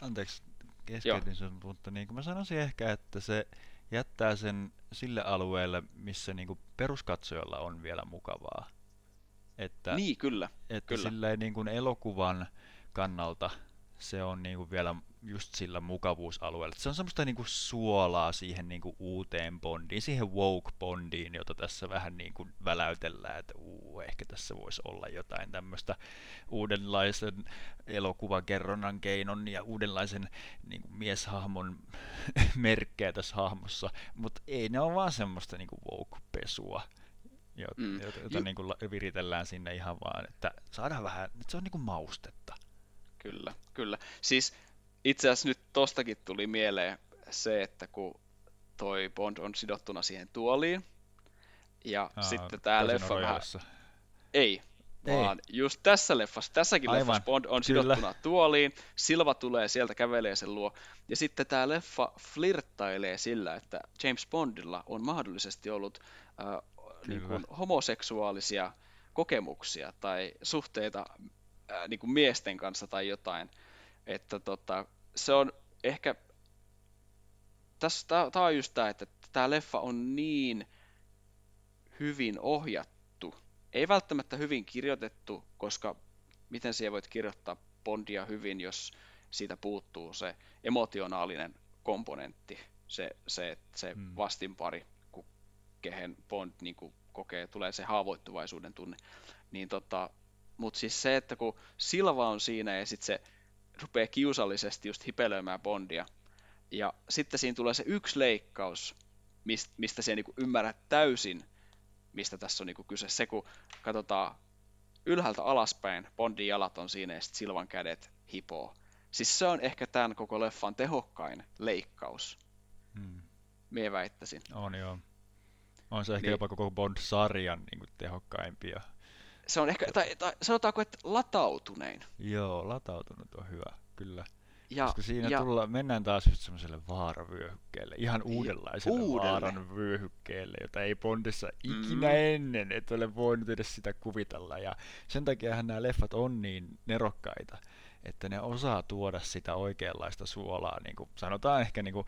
anteeksi keskeytin sun, mutta niin kuin mä sanoisin ehkä, että se jättää sen sille alueelle, missä niinku peruskatsojalla on vielä mukavaa. Että, niin, kyllä. Että kyllä. silleen niin kuin elokuvan kannalta se on niin kuin vielä just sillä mukavuusalueella. Se on semmoista niin kuin suolaa siihen niin kuin uuteen Bondiin, siihen woke Bondiin, jota tässä vähän niin kuin väläytellään, että uu, ehkä tässä voisi olla jotain tämmöistä uudenlaisen elokuvakerronnan keinon ja uudenlaisen niin kuin mieshahmon (laughs) merkkejä tässä hahmossa, mutta ei ne ole vaan semmoista niin kuin woke-pesua jota, mm. jota, jota niin kuin viritellään sinne ihan vaan, että saadaan vähän, että se on niin kuin maustetta. Kyllä, kyllä. Siis itse asiassa nyt tostakin tuli mieleen se, että kun toi Bond on sidottuna siihen tuoliin, ja Aa, sitten tämä leffa vähän... Ei, vaan Ei. just tässä leffassa, tässäkin Aivan. leffassa Bond on Kyllä. sidottuna tuoliin, Silva tulee sieltä, kävelee sen luo, ja sitten tämä leffa flirttailee sillä, että James Bondilla on mahdollisesti ollut äh, niin kuin homoseksuaalisia kokemuksia tai suhteita äh, niin kuin miesten kanssa tai jotain. Että tota, se on ehkä, tämä on just tämä, että tämä leffa on niin hyvin ohjattu. Ei välttämättä hyvin kirjoitettu, koska miten siellä voit kirjoittaa Bondia hyvin, jos siitä puuttuu se emotionaalinen komponentti, se, se, se hmm. vastinpari, kehen Bond niin kuin, kokee, tulee se haavoittuvaisuuden tunne. Niin tota, mutta siis se, että kun Silva on siinä ja sitten se rupeaa kiusallisesti just hipelöimään Bondia, ja sitten siinä tulee se yksi leikkaus, mistä, se niinku ymmärrät täysin, mistä tässä on niinku kyse. Se, kun katsotaan ylhäältä alaspäin, Bondin jalat on siinä ja sitten Silvan kädet hipoo. Siis se on ehkä tämän koko leffan tehokkain leikkaus. Hmm mie väittäisin. On joo. On se ehkä Niin. jopa koko Bond-sarjan niin tehokkaimpia. Se on ehkä, tai, tai sanotaanko, että latautunein. Joo, latautunut on hyvä, kyllä. Ja, Koska siinä ja tulla, mennään taas just semmoiselle vaaravyöhykkeelle, ihan uudenlaiselle uudelle. vaaran vyöhykkeelle, jota ei Bondissa ikinä Mm. ennen, et ole voinut edes sitä kuvitella. Ja sen takiahan nämä leffat on niin nerokkaita, että ne osaa tuoda sitä oikeanlaista suolaa, niin kuin sanotaan ehkä niin kuin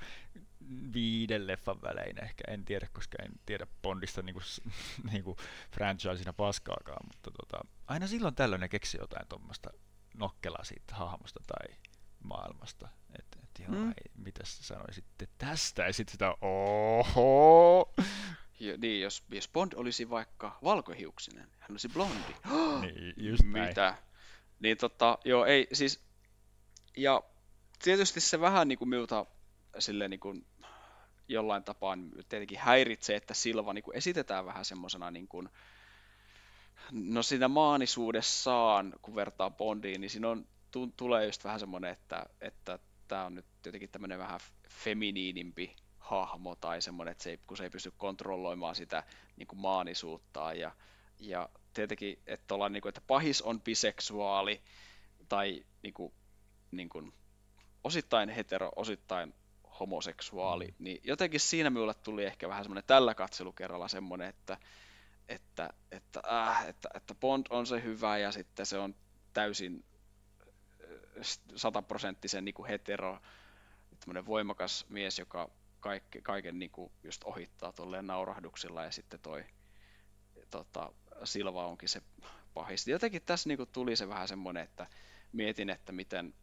viiden leffan välein ehkä, en tiedä, koska en tiedä Bondista niin kuin, (laughs) niin kuin franchisina paskaakaan, mutta tota, aina silloin tällöin ne keksii jotain tuommoista nokkelaa siitä hahmosta tai maailmasta. Että et joo, Mm. ei, mitäs sä sanoisitte tästä? Ja sitten sitä, oho! jo, niin, jos, jos Bond olisi vaikka valkohiuksinen, hän olisi blondi. (gasps) Niin, just näin. Mitä? Niin tota, joo, ei, siis, ja tietysti se vähän niin kuin minulta silleen niin kuin jollain tapaa tietenkin häiritsee, että Silva niin kuin esitetään vähän semmoisena niin kuin, no siinä maanisuudessaan, kun vertaa Bondiin, niin siinä on, tu, tulee just vähän semmoinen, että, että tämä on nyt jotenkin tämmöinen vähän feminiinimpi hahmo tai semmoinen, että se ei, kun se ei pysty kontrolloimaan sitä niin kuin maanisuuttaan. Ja, ja tietenkin, että, ollaan, niin kuin, että pahis on biseksuaali tai niin kuin, niin kuin, osittain hetero, osittain homoseksuaali, niin jotenkin siinä minulle tuli ehkä vähän semmoinen tällä katselukerralla semmoinen, että, että, että, äh, että, että Bond on se hyvä ja sitten se on täysin äh, sataprosenttisen niin kuin hetero, voimakas mies, joka kaikki, kaiken niin kuin just ohittaa tolleen naurahduksilla ja sitten toi tota, Silva onkin se pahis. Jotenkin tässä niin kuin tuli se vähän semmoinen, että mietin, että miten,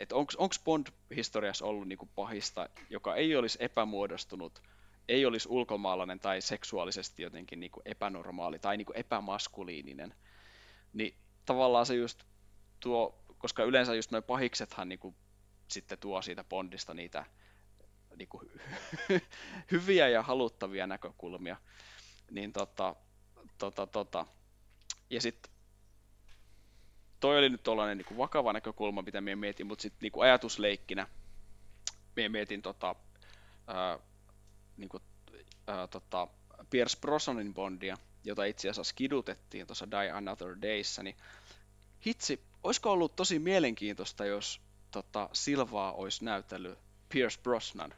että onko Bond historiassa ollut niin kuin pahista, joka ei olisi epämuodostunut, ei olisi ulkomaalainen tai seksuaalisesti jotenkin niin kuin epänormaali tai niin kuin epämaskuliininen, niin tavallaan se just tuo, koska yleensä just noin pahiksethan niin kuin sitten tuo siitä Bondista niitä niin kuin (laughs) hyviä ja haluttavia näkökulmia, niin tota, tota, tota. ja sitten toi oli nyt tuollainen niin vakava näkökulma, mitä minä mietin, mutta sitten niin ajatusleikkinä minä mietin tota, ää, niin kuin, ää, tota, Pierce Brosnanin Bondia, jota itse asiassa kidutettiin tuossa Die Another Dayssä, niin hitsi, olisiko ollut tosi mielenkiintoista, jos tota, Silvaa olisi näytellyt Pierce Brosnan?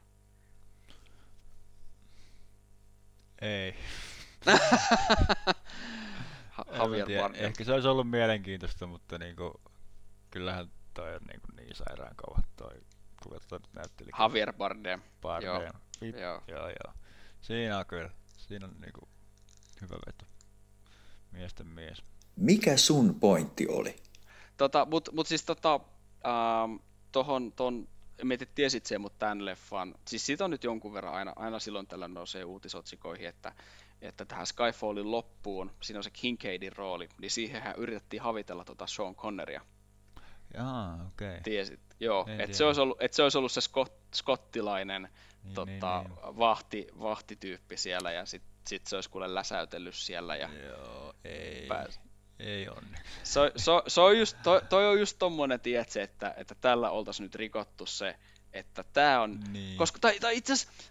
Ei. (laughs) Javier tiedä. Bardem. Ehkä se olisi ollut mielenkiintoista, mutta niinku, kyllähän toi on niinku niin sairaan kova toi, kuka tota nyt näytteli. Javier Bardem. Bardem. joo, joo. joo, joo. Siinä on kyllä. Siinä on niinku hyvä veto. Miesten mies. Mikä sun pointti oli? Tota, mut, mut siis tota, ähm, tohon, ton, en tiedä tiesit sen, mutta tämän leffan, siis siitä on nyt jonkun verran aina, aina silloin tällä nousee uutisotsikoihin, että, että tähän Skyfallin loppuun, siinä on se Kincaidin rooli, niin siihenhän yritettiin havitella tota Sean Conneria, Jaa, okei. Okay. tiesit? Joo, että se, olisi ollut, et se olisi ollut se skot, skottilainen Niin, tota, niin, niin. Vahti, vahtityyppi siellä, ja sitten sit se olisi kuule läsäytellyt siellä, ja Joo, ei. pääs, Ei onneksi. se, (laughs) se, se on just, toi, toi on just tommonen, tiedätkö, että, että tällä oltaisiin nyt rikottu se, että tämä on, Niin. koska, tai, tai itse asiassa,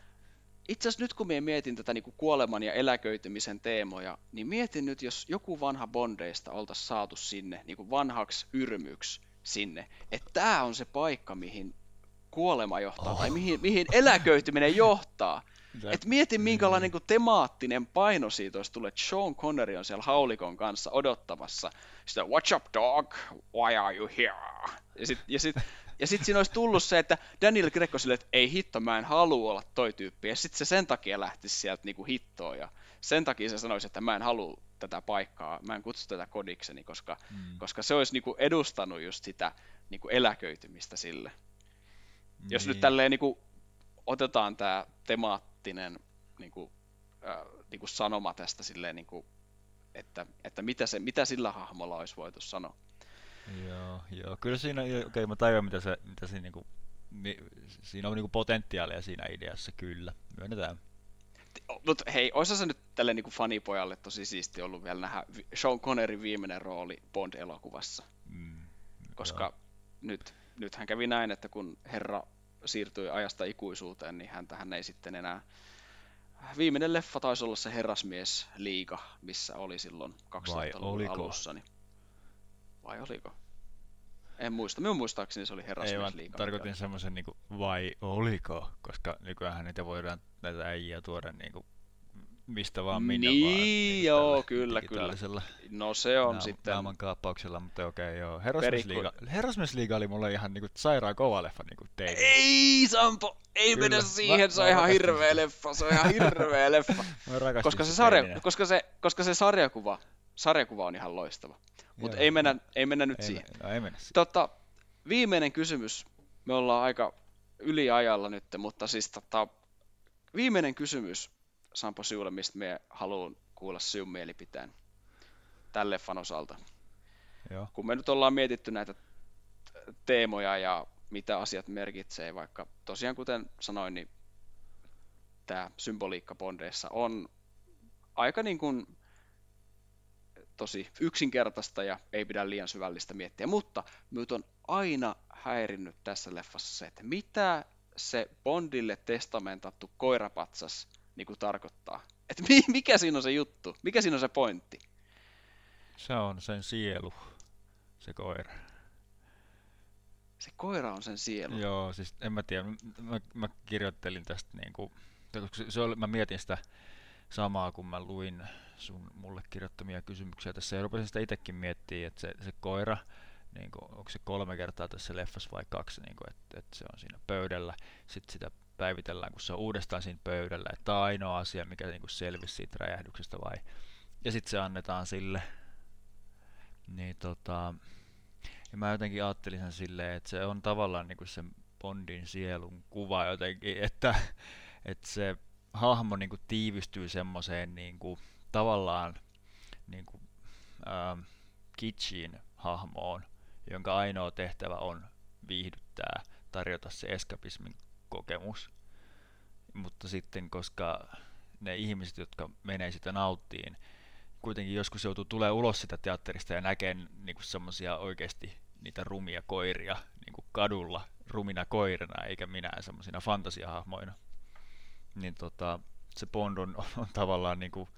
itse asiassa nyt kun minä mietin tätä niin kuoleman ja eläköitymisen teemoja, niin mietin nyt, jos joku vanha Bondeista oltaisiin saatu sinne, niin kuin vanhaksi yrmyksi sinne, että tämä on se paikka, mihin kuolema johtaa, oh. tai mihin, mihin eläköityminen johtaa. Et mieti minkälainen niin temaattinen paino siitä olisi tullut, että Sean Connery on siellä haulikon kanssa odottamassa sitä What's up dog? Why are you here? Ja sit, ja sit, ja sit siinä olisi tullut se, että Daniel Greco sille, että ei hitto, mä en halua olla toi tyyppi. Ja sitten se sen takia lähtisi sieltä niinku hittoon. Ja sen takia se sanoisi, että mä en halua tätä paikkaa, mä en kutsu tätä kodikseni, koska, Mm. koska se olisi niinku edustanut just sitä niinku eläköitymistä sille. Jos nyt Niin. tälleen niin kuin, otetaan tämä temaattinen niin kuin, äh, niin kuin sanoma tästä silleen, niin kuin, että, että mitä, se, mitä sillä hahmolla olisi voitu sanoa. Joo, joo. Kyllä siinä, okei, okay, mä tajuan mitä se, mitä siinä niinku, mi, siinä on niinku potentiaalia siinä ideassa, kyllä. Myönnetään. Mutta hei, olisi se nyt tälle niin kuin fanipojalle tosi siisti ollut vielä nähdä Sean Connerin viimeinen rooli Bond-elokuvassa. Mm, Koska nyt, nythän kävi näin, että kun herra siirtyi ajasta ikuisuuteen, niin hän tähän ei sitten enää... Viimeinen leffa taisi olla se Herrasmies Liiga, missä oli silloin 2000-luvun oliko? alussa. Niin... Vai oliko? En muista. Minun muistaakseni se oli Herrasmies Liiga. tarkoitin semmoisen niinku, vai oliko, koska nykyään niitä voidaan näitä äijiä tuoda niinku mistä vaan minne Niin, vaan. niinku joo, kyllä, kyllä. No se on naam- sitten... Naaman kaappauksella, mutta okei joo. Herrasmiesliiga, Herrasmiesliiga oli mulle ihan niinku sairaan kova leffa niinku tein. Ei, Sampo! Ei Kyllä. mennä siihen, Mä- se on ihan hirveä leffa, se on ihan hirveä (laughs) leffa. Koska se, sarja, koska, se, koska se sarjakuva, sarjakuva on ihan loistava. Mutta ei mennä, ei mennä nyt ei, siihen. No ei mennä siihen. Tota, viimeinen kysymys. Me ollaan aika yliajalla nyt, mutta siis tota, viimeinen kysymys Sampo sinulle, mistä me haluan kuulla sinun mielipiteen tämän leffan osalta. Joo. Kun me nyt ollaan mietitty näitä teemoja ja mitä asiat merkitsee, vaikka tosiaan kuten sanoin, niin tämä symboliikka Bondeissa on aika niin kuin tosi yksinkertaista ja ei pidä liian syvällistä miettiä, mutta minut on aina häirinnyt tässä leffassa se, että mitä se Bondille testamentattu koirapatsas niin kuin tarkoittaa. Että mi- mikä siinä on se juttu, mikä siinä on se pointti. Se on sen sielu, se koira. Se koira on sen sielu. Joo, siis en mä tiedä, mä, mä kirjoittelin tästä koska se, se oli, mä mietin sitä samaa, kun mä luin sun mulle kirjoittamia kysymyksiä tässä ja rupesin sitä itsekin miettimään, että se, se koira, niin kuin, onko se kolme kertaa tässä leffassa vai kaksi, niin kuin, että, että se on siinä pöydällä, sitten sitä päivitellään, kun se on uudestaan siinä pöydällä, että tämä on ainoa asia, mikä niin kuin selvisi siitä räjähdyksestä vai, ja sitten se annetaan sille, niin tota, ja mä jotenkin ajattelin sen silleen, että se on tavallaan niin kuin sen Bondin sielun kuva jotenkin, että, että se hahmo niin kuin tiivistyy semmoiseen niin kuin, tavallaan niin kuin, ähm, kitschiin hahmoon, jonka ainoa tehtävä on viihdyttää, tarjota se eskapismin kokemus. Mutta sitten, koska ne ihmiset, jotka menee sitä nauttiin, kuitenkin joskus joutuu tulee ulos sitä teatterista ja näkee niin semmoisia oikeasti niitä rumia koiria niin kuin kadulla rumina koirina, eikä minä semmoisina fantasiahahmoina. Niin tota, se Bond on, on, tavallaan niin kuin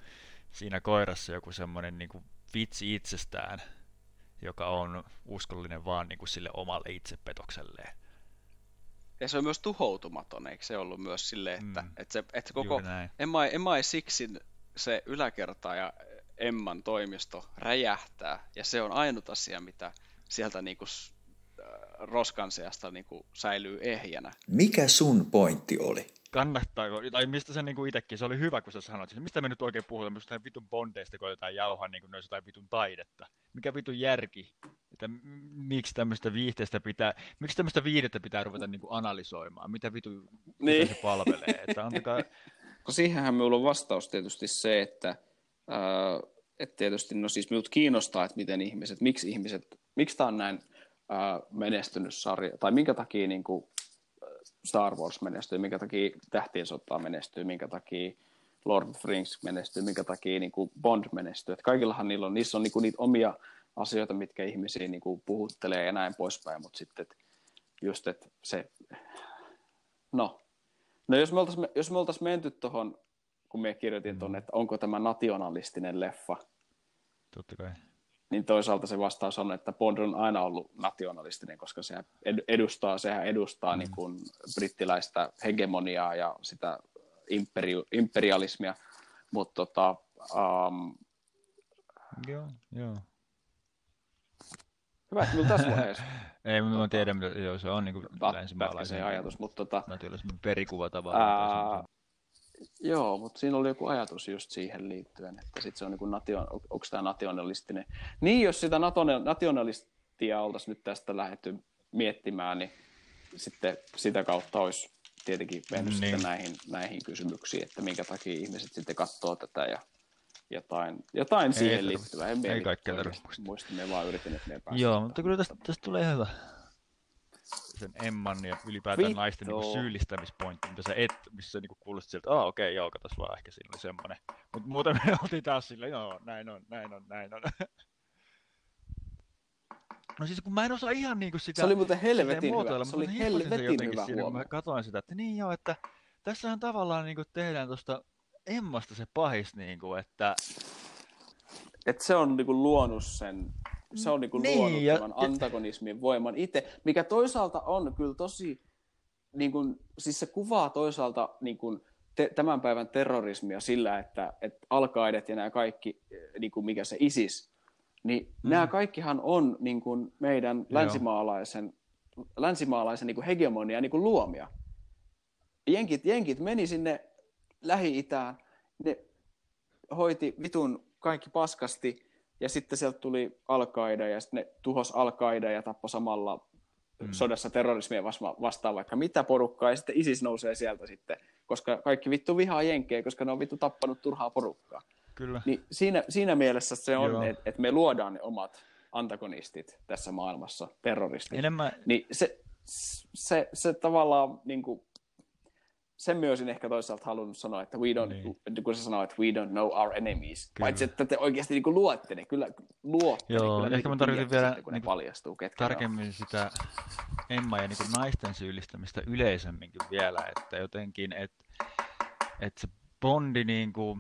siinä koirassa joku semmoinen niin kuin vitsi itsestään, joka on uskollinen vaan niin kuin sille omalle itsepetokselleen. Ja se on myös tuhoutumaton, eikö se ollut myös silleen, että, Mm. että, se, että se koko Juuri näin. MI, MI6 se yläkerta ja Emman toimisto räjähtää, ja se on ainut asia, mitä sieltä s- äh, roskan seasta niinku säilyy ehjänä. Mikä sun pointti oli? kannattaako, tai mistä se niinku itsekin, se oli hyvä, kun sä sanoit, siis mistä me nyt oikein puhutaan, mistä vitun bondeista koetetaan jauhaa niin kuin ne jotain vitun taidetta. Mikä vitun järki, että miksi tämmöistä viihteestä pitää, miksi tämmöistä viihdettä pitää ruveta niinku analysoimaan, mitä vitu Niin. niin. se palvelee, että antakaa, (laughs) No siihenhän minulla on vastaus tietysti se, että, ää, että tietysti, no siis minut kiinnostaa, että miten ihmiset, miksi ihmiset, miksi tämä on näin menestynyt sarja, tai minkä takia niin kuin Star Wars menestyy, minkä takia Tähtien sota menestyy, minkä takia Lord of the Rings menestyy, minkä takia niin kuin Bond menestyy. Että kaikillahan niillä on, niissä on niin kuin niitä omia asioita, mitkä ihmisiä niin kuin puhuttelee ja näin poispäin, mutta sitten että just, että se, no, No jos me oltaisiin, jos me oltaisiin menty tuohon, kun me kirjoitin tuonne, että onko tämä nationalistinen leffa, totta kai. Niin toisaalta se vastaus on, että Bond on aina ollut nationalistinen, koska se ed- edustaa, sehän edustaa mm. niin kuin brittiläistä hegemoniaa ja sitä imperi- imperialismia, mutta tota, um, Joo, joo. hyvä, että tässä vaiheessa (laughs) Ei, mä tiedän, mitä, joo, se on niinku pätkäsee länsimaalaisen ajatus, mutta tota, perikuva tavallaan. Ää, joo, mutta siinä oli joku ajatus just siihen liittyen, että sit se on niin nation, onko tämä nationalistinen. Niin, jos sitä nationalistia oltaisiin nyt tästä lähdetty miettimään, niin sitten sitä kautta olisi tietenkin mennyt Niin. sitten näihin, näihin kysymyksiin, että minkä takia ihmiset sitten katsoo tätä ja jotain, jotain siihen tarvi- liittyvää. En ei mieli kaikkea oikeasti tarvi muista, me vaan yritin, että ei päästä Joo, mutta kyllä tästä, tästä tulee hyvä. Sen Emman ja ylipäätään Vittu. naisten niinku syyllistämispointti, mitä sä et, missä sä niinku kuulostit sieltä, ah okei, okay, joo, katos vaan, ehkä siinä oli semmonen. Mutta muuten me (laughs) oltiin taas sillä, joo, näin on, näin on, näin on. (laughs) No siis kun mä en osaa ihan niinku sitä Se oli muuten helvetin muotoilla, hyvä. Se oli helvetin jotenkin hyvä siinä, mä katsoin sitä, että niin joo, että tässähän tavallaan niinku tehdään tuosta Emmasta se pahis, niinku, että Et se on niinku luonut sen, se on niinku Niin, luonut ja- tämän antagonismin voiman itse, mikä toisaalta on kyllä tosi, niin kuin, siis se kuvaa toisaalta niin kuin te, tämän päivän terrorismia sillä, että, että alkaidet ja nämä kaikki, eh, niin kuin mikä se ISIS, niin mm. nämä kaikkihan on niin kuin meidän länsimaalaisen, länsimaalaisen niin kuin hegemonia niin kuin luomia. Jenkit, jenkit meni sinne Lähi-Itään, ne hoiti vitun kaikki paskasti, ja sitten sieltä tuli al ja sitten ne tuhos al ja tappoi samalla mm. sodassa terrorismia vasta- vastaan vaikka mitä porukkaa, ja sitten ISIS nousee sieltä sitten, koska kaikki vittu vihaa jenkkejä, koska ne on vittu tappanut turhaa porukkaa. kyllä. Niin siinä, siinä mielessä se on, että et me luodaan ne omat antagonistit tässä maailmassa, terroristit. Enemmän, Niin se, se, se tavallaan, niin kuin, sen myös olisin ehkä toisaalta halunnut sanoa, että we don't, niin. kun sä sanoit, että we don't know our enemies. Kyllä. Paitsi, että te oikeasti niin kuin luotte ne, kyllä luotte Joo, ne, kyllä ehkä mä tarkoitin vielä sitten, kun ne niinku paljastuu, ketkä ne on. tarkemmin sitä Emma ja niin naisten syyllistämistä yleisemminkin vielä, että jotenkin, että et se Bondi niinku,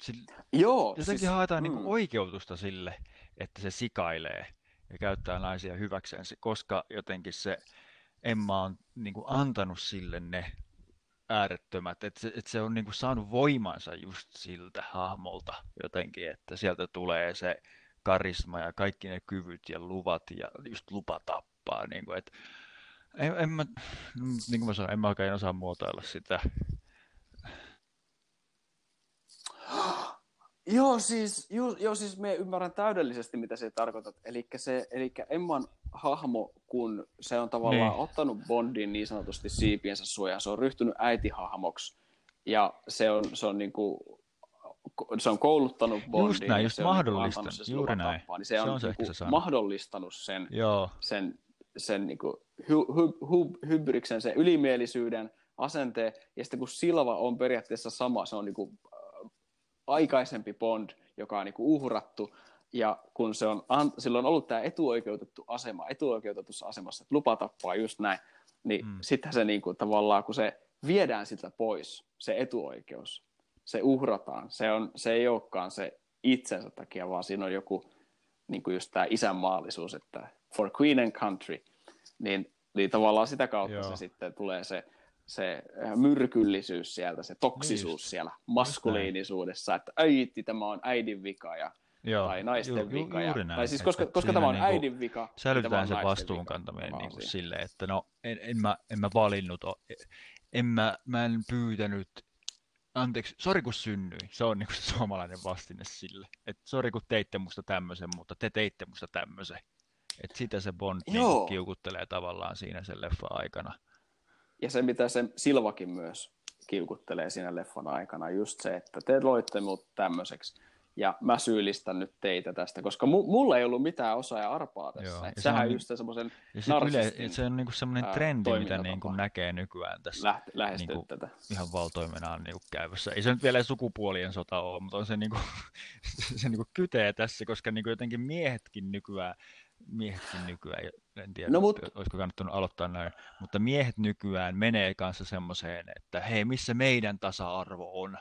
sille, Joo, jotenkin siis, haetaan mm, niinku oikeutusta sille, että se sikailee ja käyttää naisia hyväkseen, se- koska jotenkin se Emma on niinku antanut sille ne äärettömät, että se, että se on niinku saanut voimansa just siltä hahmolta jotenkin, että sieltä tulee se karisma ja kaikki ne kyvyt ja luvat ja just lupa tappaa, niinku, että en, en mä, niin kuin mä sanoin, en mä oikein osaa muotoilla sitä. Joo, siis, ju, joo, siis me ymmärrän täydellisesti, mitä se tarkoitat. Eli se, elikkä Emman hahmo, kun se on tavallaan Niin. niin. ottanut Bondin niin sanotusti siipiensä suojaan, se on ryhtynyt äitihahmoksi ja se on, se on, niinku, se on kouluttanut Bondin. näin, ja just se on niinku mahdollistanut, sen juuri näin. tappaa, Niin se, Se on, on se ehkä se mahdollistanut sen, Joo, sen, sen niinku hy, hy, hy, hybriksen, sen ylimielisyyden, asenteen, ja sitten kun Silva on periaatteessa sama, se on niinku äh, aikaisempi Bond, joka on niinku uhrattu, ja kun se on, sillä on ollut tämä etuoikeutettu asema, etuoikeutetussa asemassa, että lupa tappaa just näin, niin Mm. sittenhän se niinku, tavallaan, kun se viedään siltä pois, se etuoikeus, se uhrataan, se, on, se ei olekaan se itsensä takia, vaan siinä on joku niin kuin just tämä isänmaallisuus, että for queen and country, niin, niin tavallaan sitä kautta Joo. se sitten tulee se, se äh, myrkyllisyys sieltä, se toksisuus Niin siellä maskuliinisuudessa, että äiti, tämä on äidin vika ja, joo. tai naisten ju, ju, vika. Ja, juuri näin. tai siis koska, koska tämä on niinku äidin vika, niin Säilytetään se naisten vastuun vika. kantaminen Vaan niin kuin siinä. silleen, että no en, en, mä, en mä valinnut, o- en mä, mä en pyytänyt, anteeksi, sori kun synnyin, se on niinku se suomalainen vastine sille, että sori kun teitte musta tämmöisen, mutta te teitte musta tämmöisen. Että sitä se Bond niinku kiukuttelee tavallaan siinä sen leffan aikana. Ja se, mitä se Silvakin myös kiukuttelee siinä leffan aikana, just se, että te loitte mut tämmöiseksi, ja mä syyllistän nyt teitä tästä, koska mu- mulla ei ollut mitään osaa ja arpaa tässä. Joo, ja se sehän on on just semmoisen se, yle, se on niinku semmoinen trendi, mitä niinku näkee nykyään tässä läht- niinku tätä. ihan valtoimenaan niinku käyvässä. Ei se nyt vielä sukupuolien sota ole, mutta on se, niinku, (laughs) se niinku kytee tässä, koska niinku jotenkin miehetkin nykyään, miehetkin nykyään, en tiedä, No mut- olisiko kannattanut aloittaa näin, mutta miehet nykyään menee kanssa semmoiseen, että hei, missä meidän tasa-arvo on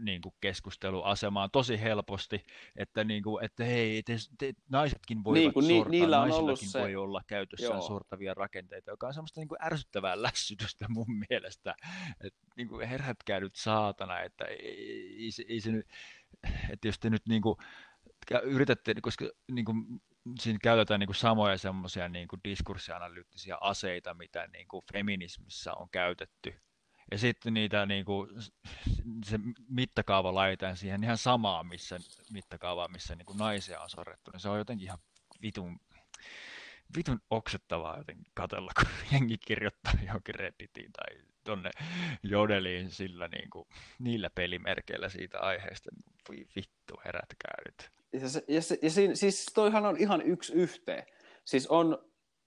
niin kuin keskusteluasemaan tosi helposti, että, niin kuin, että hei, te, te, naisetkin voivat Niin, kun ni- sortaa, niillä on ollut se- voi olla käytössään Joo. sortavia rakenteita, joka on semmoista niin kuin ärsyttävää (laughs) lässytystä mun mielestä, että niin kuin herätkää nyt saatana, että ei, ei, se, ei se nyt, että jos te nyt niin kuin, yritätte, koska niin kuin, siinä käytetään niin kuin samoja semmoisia niin kuin diskurssianalyyttisiä aseita, mitä niin kuin feminismissä on käytetty. Ja sitten niitä niin kuin, se mittakaava laitetaan siihen ihan samaan missä, mittakaavaan, missä niin kuin naisia on sorrettu. Niin se on jotenkin ihan vitun, vitun oksettavaa jotenkin katella, kun (laughs) jengi kirjoittaa johonkin Redditiin tai tonne Jodeliin sillä niin kuin, niillä pelimerkeillä siitä aiheesta. Voi vittu, herätkää nyt. Ja, se, ja, se, ja siinä, siis toihan on ihan yksi yhteen. Siis on,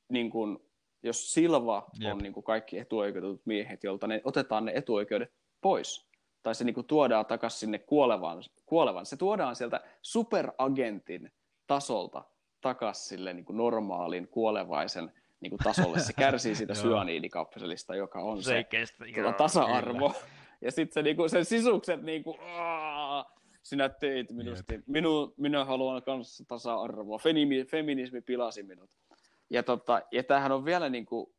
niin kuin, jos Silva Jep. on niin kuin kaikki etuoikeutetut miehet, jolta ne, otetaan ne etuoikeudet pois, tai se niin kuin tuodaan takaisin sinne kuolevan, kuolevan, se tuodaan sieltä superagentin tasolta takas sille niin kuin normaalin kuolevaisen niin kuin tasolle. Se kärsii siitä (laughs) Joo. syaniidikapselista, joka on se, ei kestä. tuota, tasa-arvo. (laughs) Ja sitten se, niinku, sen sisukset, niinku, "Aa, sinä teit minusta, minu, minä haluan kanssa tasa-arvoa, feminismi, feminismi pilasi minut. Ja, tota, ja tämähän on vielä niinku,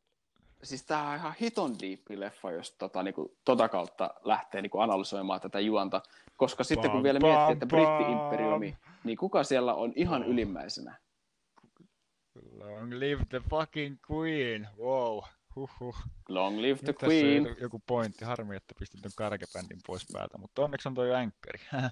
siis tämä on ihan hiton diippi leffa, jos tota, niinku, tota kautta lähtee niinku, analysoimaan tätä juonta, koska sitten kun Pam, vielä pam, miettii, että britti-imperiumi, niin kuka siellä on ihan ylimmäisenä? Long live the fucking queen. Wow. Huhhuh. Long live the Nyt queen. joku pointti. Harmi, että pistin ton karkebändin pois päältä, mutta onneksi on toi änkkäri. (laughs)